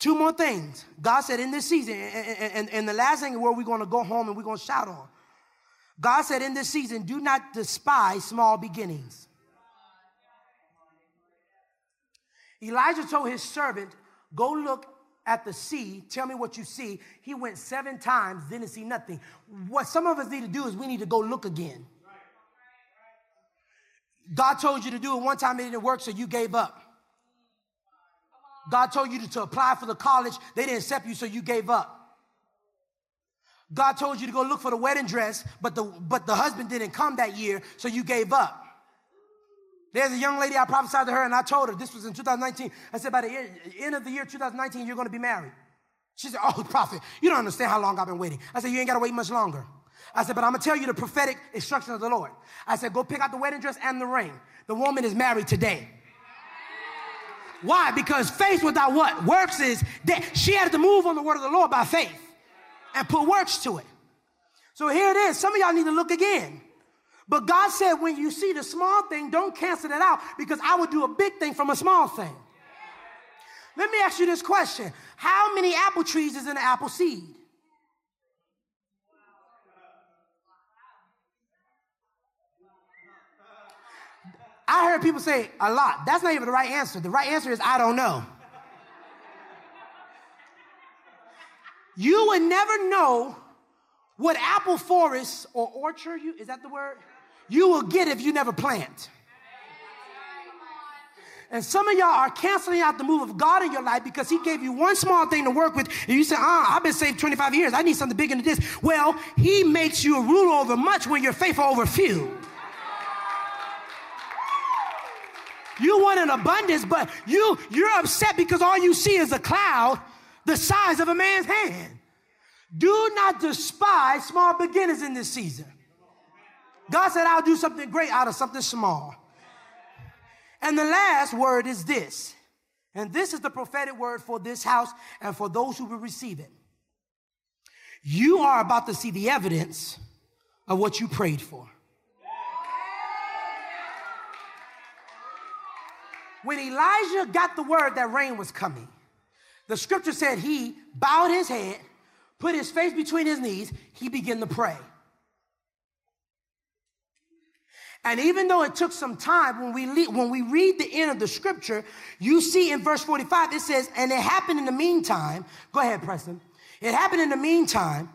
[SPEAKER 2] Two more things. God said in this season, and, and, and the last thing where we're going to go home and we're going to shout on. God said in this season, do not despise small beginnings. Elijah told his servant, Go look at the sea, tell me what you see. He went seven times, didn't see nothing. What some of us need to do is we need to go look again. God told you to do it one time, it didn't work, so you gave up. God told you to, to apply for the college, they didn't accept you, so you gave up. God told you to go look for the wedding dress, but the, but the husband didn't come that year, so you gave up. There's a young lady, I prophesied to her, and I told her, this was in 2019. I said, by the end of the year 2019, you're going to be married. She said, oh, *laughs* prophet, you don't understand how long I've been waiting. I said, you ain't got to wait much longer. I said, but I'm going to tell you the prophetic instruction of the Lord. I said, go pick out the wedding dress and the ring. The woman is married today. Why? Because faith without what? Works is dead. She had to move on the word of the Lord by faith and put works to it. So here it is. Some of y'all need to look again. But God said, when you see the small thing, don't cancel it out because I will do a big thing from a small thing. Let me ask you this question How many apple trees is in an apple seed? I heard people say a lot. That's not even the right answer. The right answer is I don't know. You would never know what apple forest or orchard you is that the word? you will get if you never plant. And some of y'all are canceling out the move of God in your life because He gave you one small thing to work with. And you say, ah, I've been saved 25 years. I need something bigger than this. Well, He makes you a ruler over much when you're faithful over few. You want an abundance, but you, you're upset because all you see is a cloud the size of a man's hand. Do not despise small beginners in this season. God said, I'll do something great out of something small. And the last word is this. And this is the prophetic word for this house and for those who will receive it. You are about to see the evidence of what you prayed for. When Elijah got the word that rain was coming, the scripture said he bowed his head, put his face between his knees, he began to pray. And even though it took some time, when we, le- when we read the end of the scripture, you see in verse 45, it says, And it happened in the meantime, go ahead, Preston. It happened in the meantime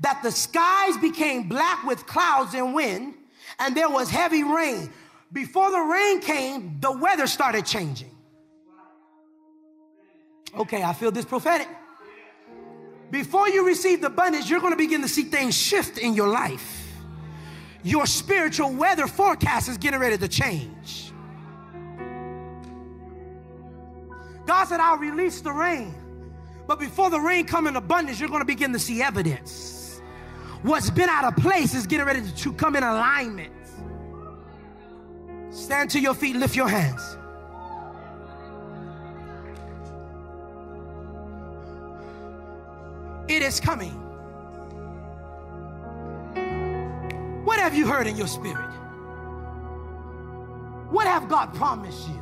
[SPEAKER 2] that the skies became black with clouds and wind, and there was heavy rain. Before the rain came, the weather started changing. Okay, I feel this prophetic. Before you receive the abundance, you're going to begin to see things shift in your life. Your spiritual weather forecast is getting ready to change. God said, I'll release the rain. But before the rain come in abundance, you're going to begin to see evidence. What's been out of place is getting ready to come in alignment. Stand to your feet, lift your hands. It is coming. What have you heard in your spirit? What have God promised you?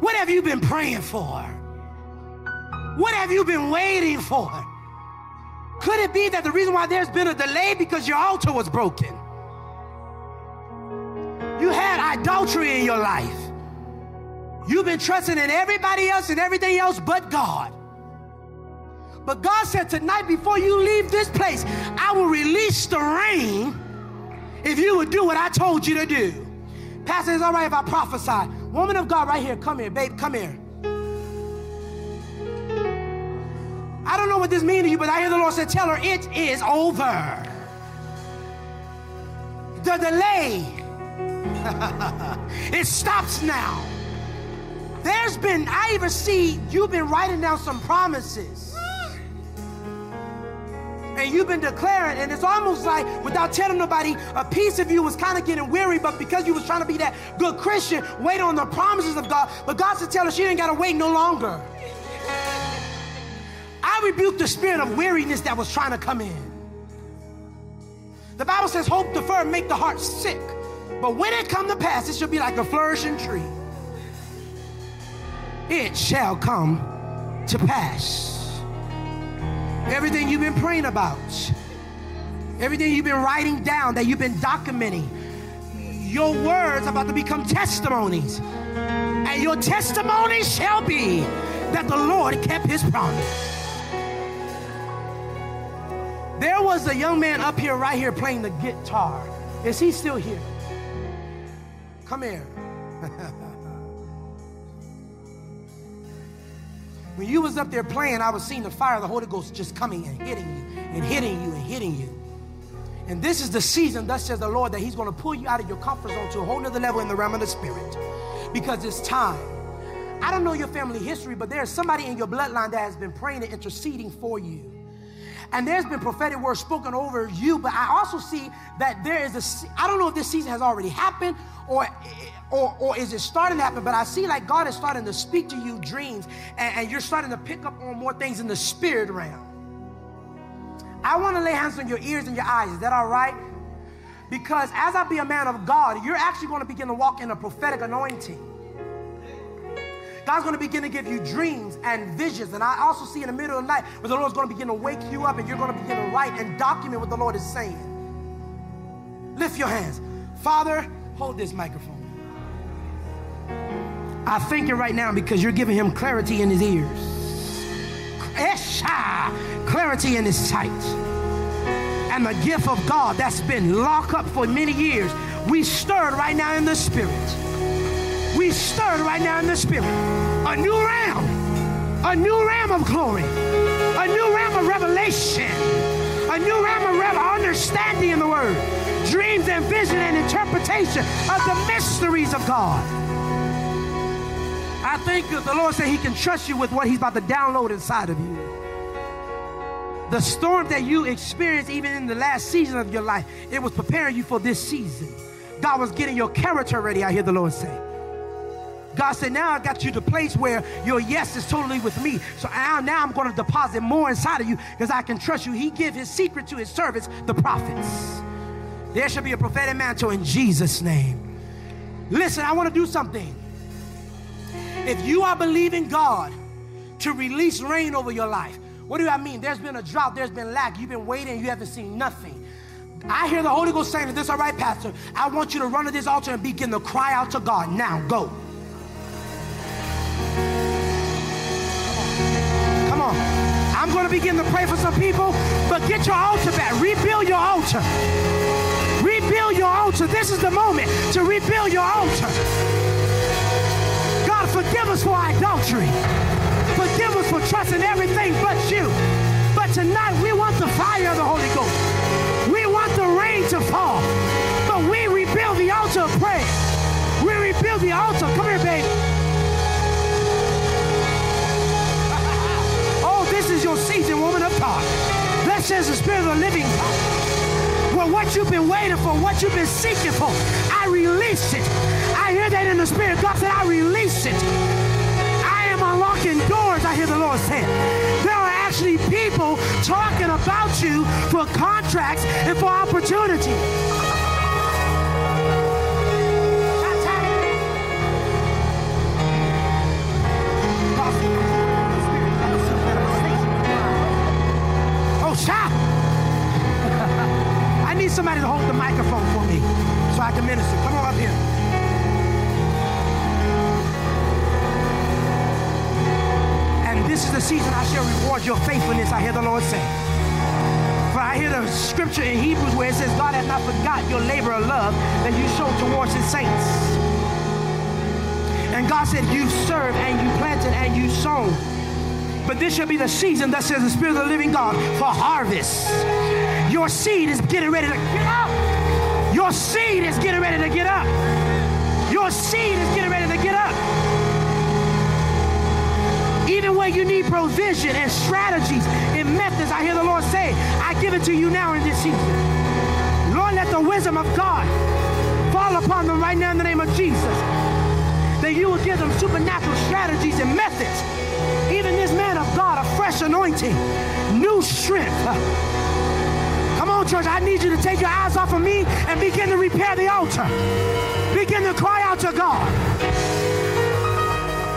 [SPEAKER 2] What have you been praying for? What have you been waiting for? Could it be that the reason why there's been a delay because your altar was broken? You had adultery in your life. You've been trusting in everybody else and everything else but God. But God said, Tonight, before you leave this place, I will release the rain if you would do what I told you to do. Pastor, it's all right if I prophesy. Woman of God, right here, come here, babe, come here. I don't know what this means to you, but I hear the Lord say, Tell her it is over. The delay, *laughs* it stops now. There's been, I even see you've been writing down some promises and you've been declaring, and it's almost like without telling nobody, a piece of you was kind of getting weary, but because you was trying to be that good Christian, wait on the promises of God. But God said, tell her she ain't got to wait no longer. I rebuked the spirit of weariness that was trying to come in. The Bible says, hope deferred make the heart sick. But when it come to pass, it shall be like a flourishing tree. It shall come to pass. Everything you've been praying about, everything you've been writing down, that you've been documenting, your words are about to become testimonies. And your testimony shall be that the Lord kept his promise. There was a young man up here, right here, playing the guitar. Is he still here? Come here. *laughs* When you was up there playing, I was seeing the fire of the Holy Ghost just coming and hitting you and hitting you and hitting you. And this is the season, thus says the Lord, that He's going to pull you out of your comfort zone to a whole nother level in the realm of the Spirit. Because it's time. I don't know your family history, but there's somebody in your bloodline that has been praying and interceding for you. And there's been prophetic words spoken over you, but I also see that there is a, I don't know if this season has already happened or or, or is it starting to happen? But I see like God is starting to speak to you dreams and, and you're starting to pick up on more things in the spirit realm. I want to lay hands on your ears and your eyes. Is that all right? Because as I be a man of God, you're actually going to begin to walk in a prophetic anointing. God's going to begin to give you dreams and visions. And I also see in the middle of the night where the Lord's going to begin to wake you up and you're going to begin to write and document what the Lord is saying. Lift your hands. Father, hold this microphone. I thank you right now because you're giving him clarity in his ears. Esha, clarity in his sight. And the gift of God that's been locked up for many years, we stirred right now in the spirit. We stirred right now in the spirit. A new realm, a new realm of glory, a new realm of revelation, a new realm of understanding in the word, dreams and vision and interpretation of the mysteries of God. I think the Lord said He can trust you with what He's about to download inside of you. The storm that you experienced, even in the last season of your life, it was preparing you for this season. God was getting your character ready, I hear the Lord say. God said, Now I got you to the place where your yes is totally with me. So now, now I'm going to deposit more inside of you because I can trust you. He give his secret to his servants, the prophets. There shall be a prophetic mantle in Jesus' name. Listen, I want to do something. If you are believing God to release rain over your life, what do I mean? There's been a drought, there's been lack, you've been waiting, you haven't seen nothing. I hear the Holy Ghost saying, this all right, Pastor? I want you to run to this altar and begin to cry out to God. Now, go. Come on. I'm going to begin to pray for some people, but get your altar back. Rebuild your altar. Rebuild your altar. This is the moment to rebuild your altar. God, forgive us for idolatry. Forgive us for trusting everything but you. But tonight we want the fire of the Holy Ghost. We want the rain to fall. But we rebuild the altar of prayer. We rebuild the altar. Come here, baby. *laughs* oh, this is your season, woman of God. That says the Spirit of the living God. Well, what you've been waiting for, what you've been seeking for, I release it. I hear that in the Spirit. God said, I release it. I am unlocking doors, I hear the Lord say. There are actually people talking about you for contracts and for opportunity. Somebody to hold the microphone for me so I can minister. Come on up here. And this is the season I shall reward your faithfulness, I hear the Lord say. For I hear the scripture in Hebrews where it says, God has not forgot your labor of love that you showed towards his saints. And God said, You served and you planted and you sown. But this shall be the season that says the Spirit of the living God for harvest. Your seed is getting ready to get up. Your seed is getting ready to get up. Your seed is getting ready to get up. Even where you need provision and strategies and methods, I hear the Lord say, I give it to you now in this season. Lord, let the wisdom of God fall upon them right now in the name of Jesus. That you will give them supernatural strategies and methods. Even this man of God, a fresh anointing, new strength. On, church, I need you to take your eyes off of me and begin to repair the altar. Begin to cry out to God.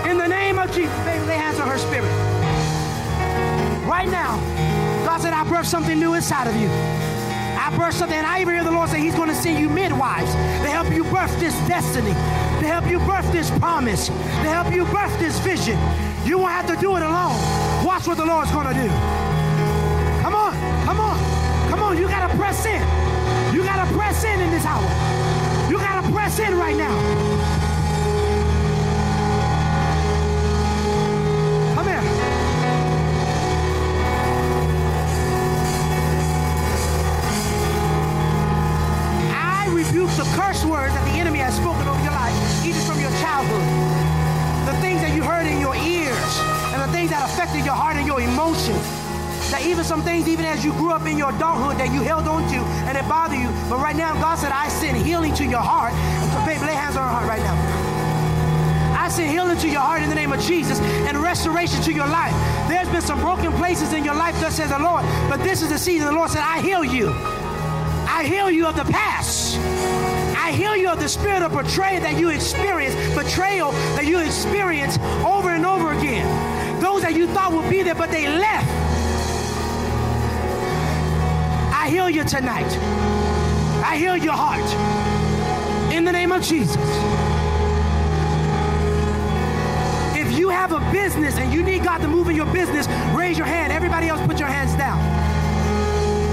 [SPEAKER 2] In the name of Jesus, baby, lay hands on her spirit. Right now, God said, I birthed something new inside of you. I birthed something, and I even hear the Lord say He's going to send you midwives to help you birth this destiny, to help you birth this promise, to help you birth this vision. You won't have to do it alone. Watch what the Lord's going to do. Press in. You got to press in in this hour. You got to press in right now. Come here. I rebuke the curse words that the enemy has spoken over your life, even from your childhood. The things that you heard in your ears, and the things that affected your heart and your emotions. That even some things, even as you grew up in your adulthood, that you held on to and it bothered you. But right now, God said, I send healing to your heart. So, babe, lay hands on her heart right now. I send healing to your heart in the name of Jesus and restoration to your life. There's been some broken places in your life, thus says the Lord. But this is the season the Lord said, I heal you. I heal you of the past. I heal you of the spirit of betrayal that you experience, betrayal that you experience over and over again. Those that you thought would be there, but they left. Heal you tonight. I heal your heart. In the name of Jesus. If you have a business and you need God to move in your business, raise your hand. Everybody else, put your hands down.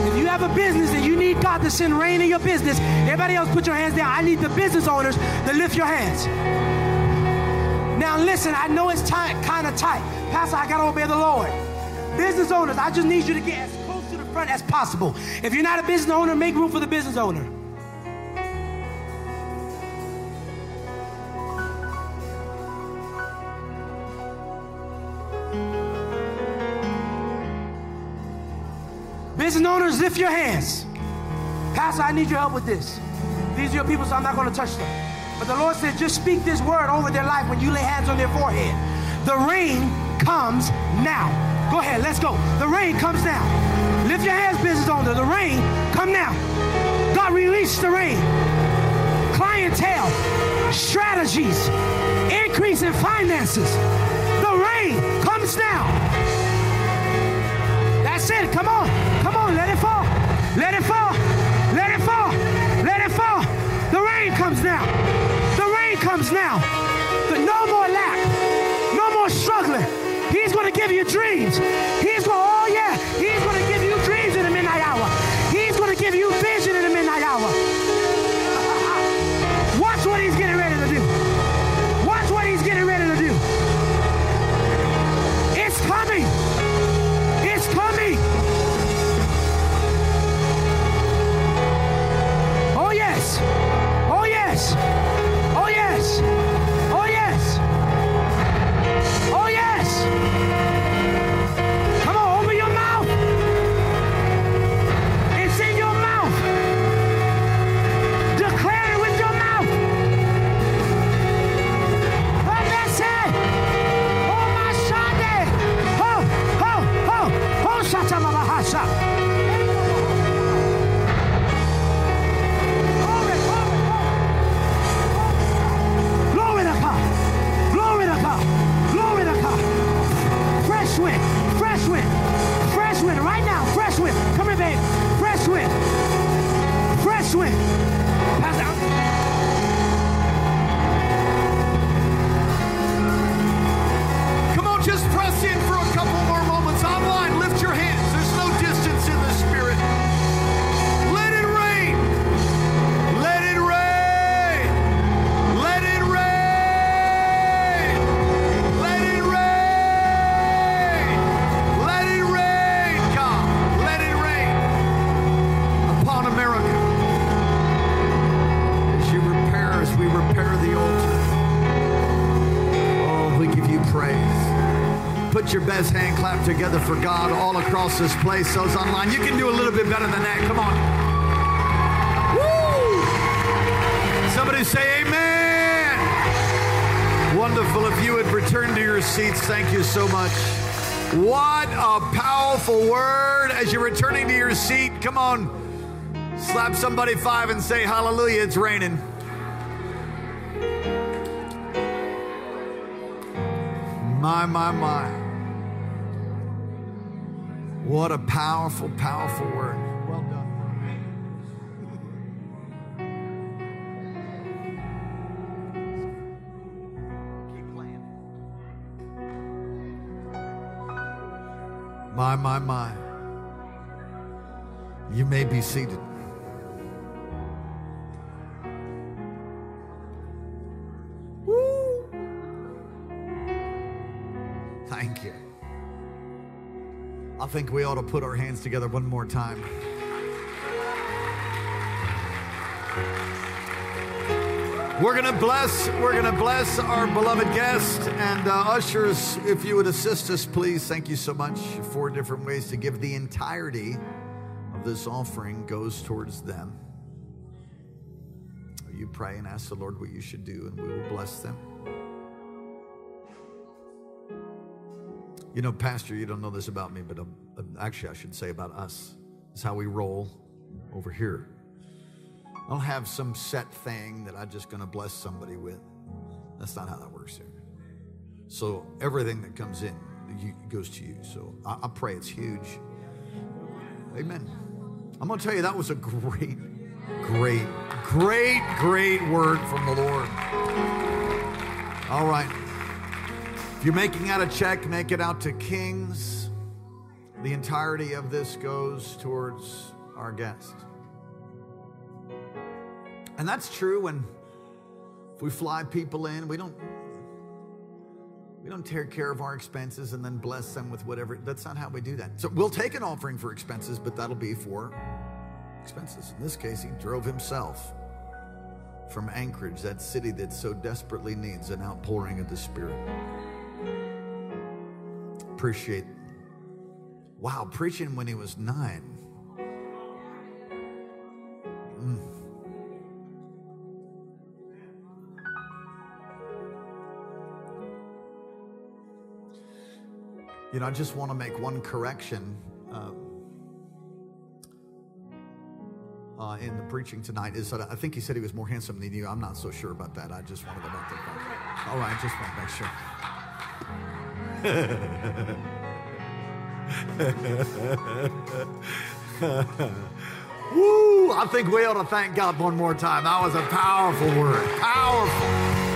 [SPEAKER 2] If you have a business and you need God to send rain in your business, everybody else, put your hands down. I need the business owners to lift your hands. Now, listen, I know it's tight, kind of tight. Pastor, I got to obey the Lord. Business owners, I just need you to get front as possible. If you're not a business owner, make room for the business owner. Business owners, lift your hands. Pastor, I need your help with this. These are your people, so I'm not going to touch them. But the Lord said, just speak this word over their life when you lay hands on their forehead. The rain comes now. Go ahead, let's go. The rain comes now. Lift your hands, business owner. The rain, come now. God, release the rain. Clientele, strategies, increase in finances. The rain comes now. That's it. Come on. Come on. Let it fall. Let it fall. Let it fall. Let it fall. The rain comes now. The rain comes now. The no more lack. No more struggling. He's going to give you dreams. He's
[SPEAKER 3] somebody five and say, Hallelujah, it's raining. My, my, my. What a powerful, powerful word. Well done. Keep playing. My, my, my. You may be seated. Think we ought to put our hands together one more time. We're gonna bless. We're gonna bless our beloved guest and uh, ushers. If you would assist us, please. Thank you so much. Four different ways to give the entirety of this offering goes towards them. You pray and ask the Lord what you should do, and we will bless them. You know, Pastor, you don't know this about me, but um, actually, I should say about us. It's how we roll over here. I don't have some set thing that I'm just going to bless somebody with. That's not how that works here. So everything that comes in goes to you. So I, I pray it's huge. Amen. I'm going to tell you that was a great, great, great, great word from the Lord. All right. If you're making out a check, make it out to Kings. The entirety of this goes towards our guest. And that's true when if we fly people in, we don't we don't take care of our expenses and then bless them with whatever. That's not how we do that. So we'll take an offering for expenses, but that'll be for expenses. In this case, he drove himself from Anchorage, that city that so desperately needs an outpouring of the Spirit. Appreciate. Wow, preaching when he was nine. Mm. You know, I just want to make one correction uh, uh, in the preaching tonight. Is that I think he said he was more handsome than you. I'm not so sure about that. I just wanted to make that. All right, just want to make sure. *laughs* Woo! I think we ought to thank God one more time. That was a powerful word. Powerful.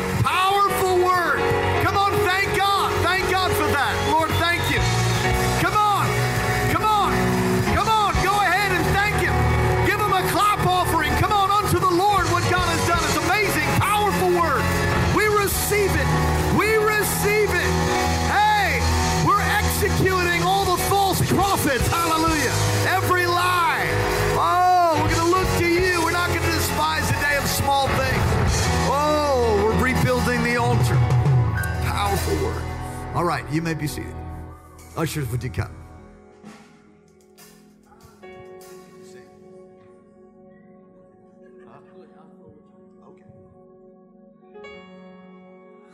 [SPEAKER 3] Right, you may be seated. Ushers, would you come?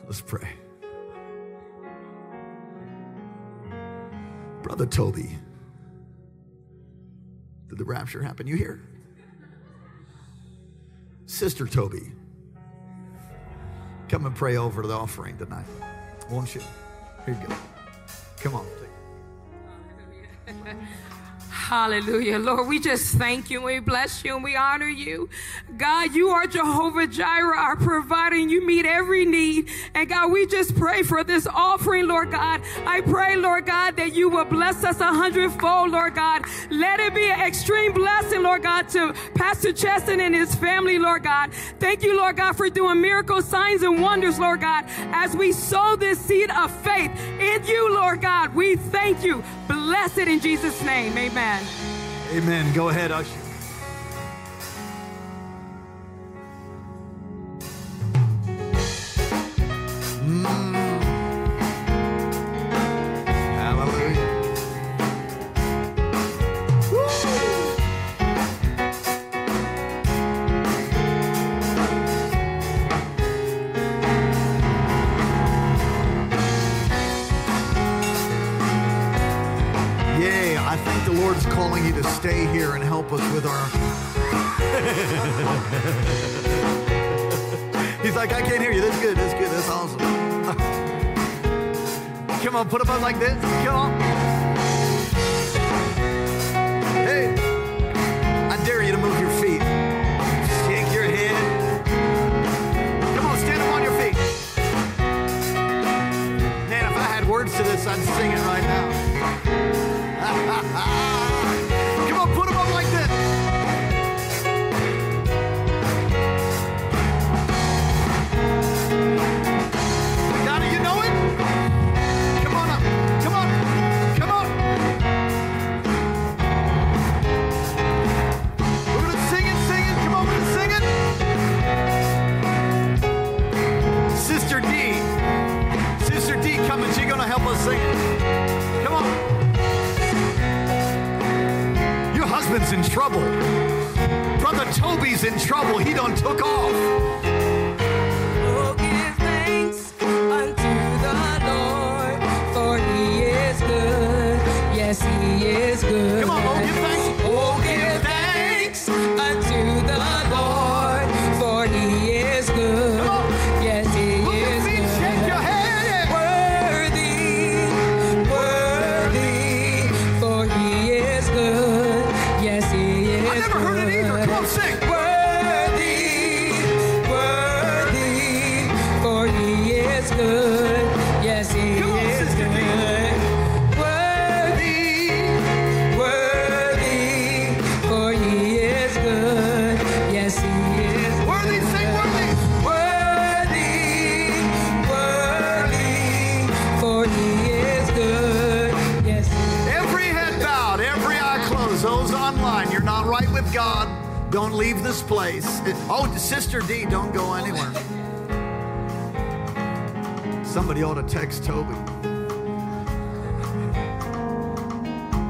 [SPEAKER 3] Let's pray. Brother Toby, did the rapture happen? You here? Sister Toby, come and pray over the offering tonight. Won't you? Here you go. Come on.
[SPEAKER 4] Oh, *laughs* Hallelujah. Lord, we just thank you and we bless you and we honor you. God, you are Jehovah Jireh, our provider, and you meet every need. And God, we just pray for this offering, Lord God. I pray, Lord God, that you will bless us a hundredfold, Lord God. Let it be an extreme blessing, Lord God, to Pastor Cheston and his family, Lord God. Thank you, Lord God, for doing miracles, signs, and wonders, Lord God, as we sow this seed of faith in you, Lord God. We thank you. Bless it in Jesus' name. Amen.
[SPEAKER 3] Amen. Go ahead, Usher. Lord's calling you to stay here and help us with our. *laughs* He's like, I can't hear you. That's good. That's good. That's awesome. *laughs* Come on, put them up like this. Come on. Hey, I dare you to move your feet. Shake your head. Come on, stand up on your feet. Man, if I had words to this, I'd sing it right sing it. Come on. Your husband's in trouble. Brother Toby's in trouble. He done took off. Don't leave this place. *laughs* Oh, Sister D, don't go anywhere. Somebody ought to text Toby.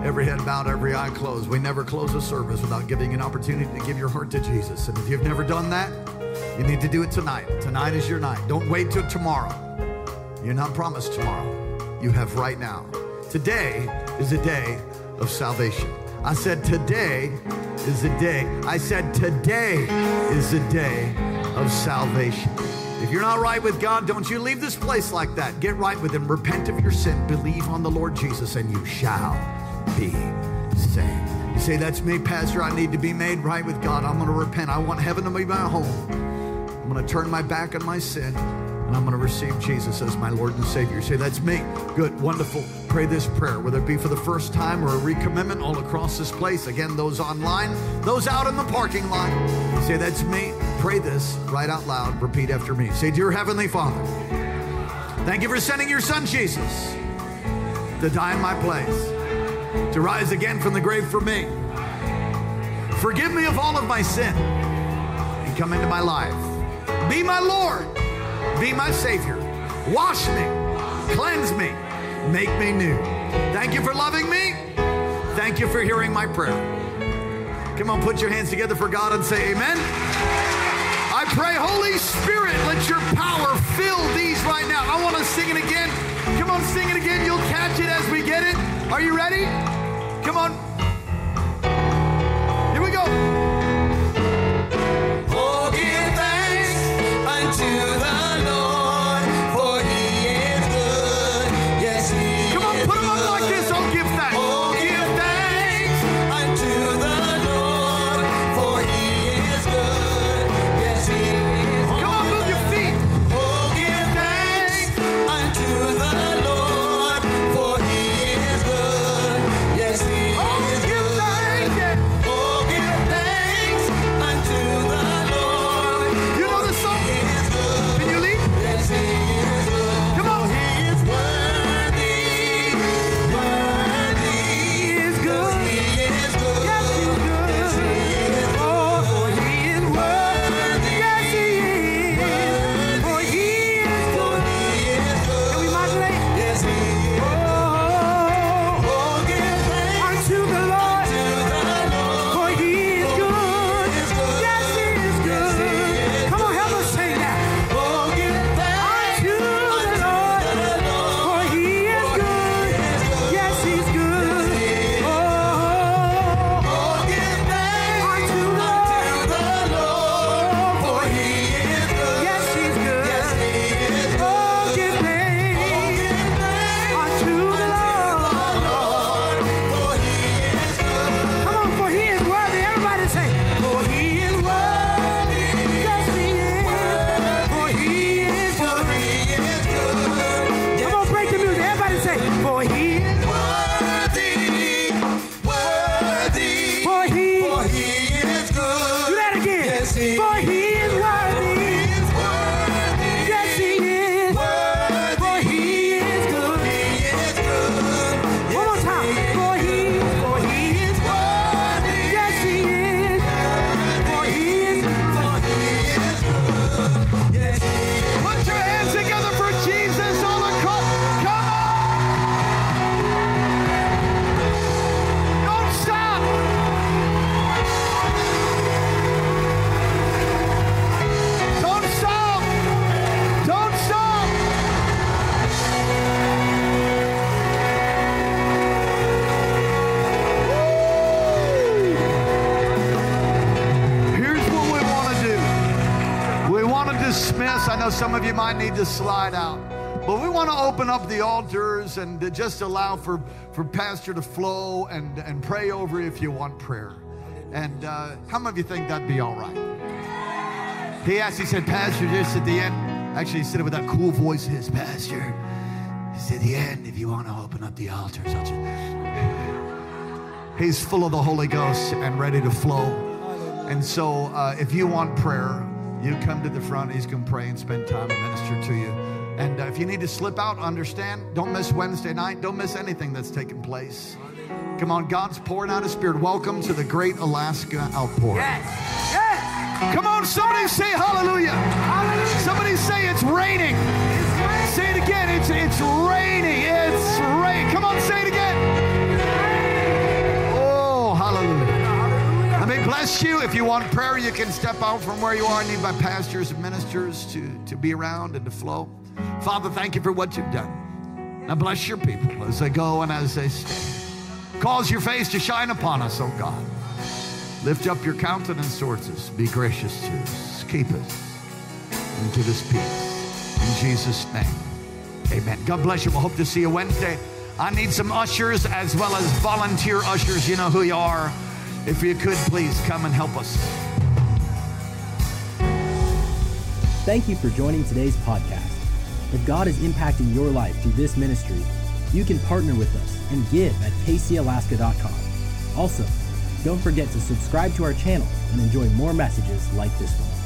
[SPEAKER 3] Every head bowed, every eye closed. We never close a service without giving an opportunity to give your heart to Jesus. And if you've never done that, you need to do it tonight. Tonight is your night. Don't wait till tomorrow. You're not promised tomorrow. You have right now. Today is a day of salvation. I said today is the day. I said today is the day of salvation. If you're not right with God, don't you leave this place like that. Get right with Him. Repent of your sin. Believe on the Lord Jesus, and you shall be saved. You say, That's me, Pastor. I need to be made right with God. I'm going to repent. I want heaven to be my home. I'm going to turn my back on my sin and I'm going to receive Jesus as my Lord and Savior. Say, that's me. Good, wonderful. Pray this prayer, whether it be for the first time or a recommitment all across this place. Again, those online, those out in the parking lot. Say, that's me. Pray this right out loud. Repeat after me. Say, Dear Heavenly Father, thank you for sending your Son, Jesus, to die in my place, to rise again from the grave for me. Forgive me of all of my sin and come into my life. Be my Lord. Be my Savior. Wash me. Cleanse me. Make me new. Thank you for loving me. Thank you for hearing my prayer. Come on, put your hands together for God and say amen. I pray, Holy Spirit, let your power fill these right now. I want to sing it again. Come on, sing it again. You'll catch it as we get it. Are you ready? Come on. Here we go. Need to slide out. But we want to open up the altars and just allow for, for Pastor to flow and, and pray over if you want prayer. And uh, how many of you think that'd be all right? He asked, he said, Pastor, just at the end, actually, he said it with that cool voice of his, Pastor. He said, the end, if you want to open up the altars, I'll just... He's full of the Holy Ghost and ready to flow. And so, uh, if you want prayer, you come to the front. He's going to pray and spend time and minister to you. And uh, if you need to slip out, understand. Don't miss Wednesday night. Don't miss anything that's taking place. Come on, God's pouring out His Spirit. Welcome to the Great Alaska Outpour.
[SPEAKER 2] Yes. Yes.
[SPEAKER 3] Come on, somebody say hallelujah.
[SPEAKER 2] Hallelujah.
[SPEAKER 3] Somebody say it's raining. Say it again. It's it's raining. It's rain. Come on, say it again. Bless you. If you want prayer, you can step out from where you are. I need my pastors and ministers to, to be around and to flow. Father, thank you for what you've done. Now bless your people as they go and as they stay. Cause your face to shine upon us, oh God. Lift up your countenance towards us. Be gracious to us. Keep us and give us peace. In Jesus' name, amen. God bless you. We'll hope to see you Wednesday. I need some ushers as well as volunteer ushers. You know who you are. If you could, please come and help us.
[SPEAKER 1] Thank you for joining today's podcast. If God is impacting your life through this ministry, you can partner with us and give at kcalaska.com. Also, don't forget to subscribe to our channel and enjoy more messages like this one.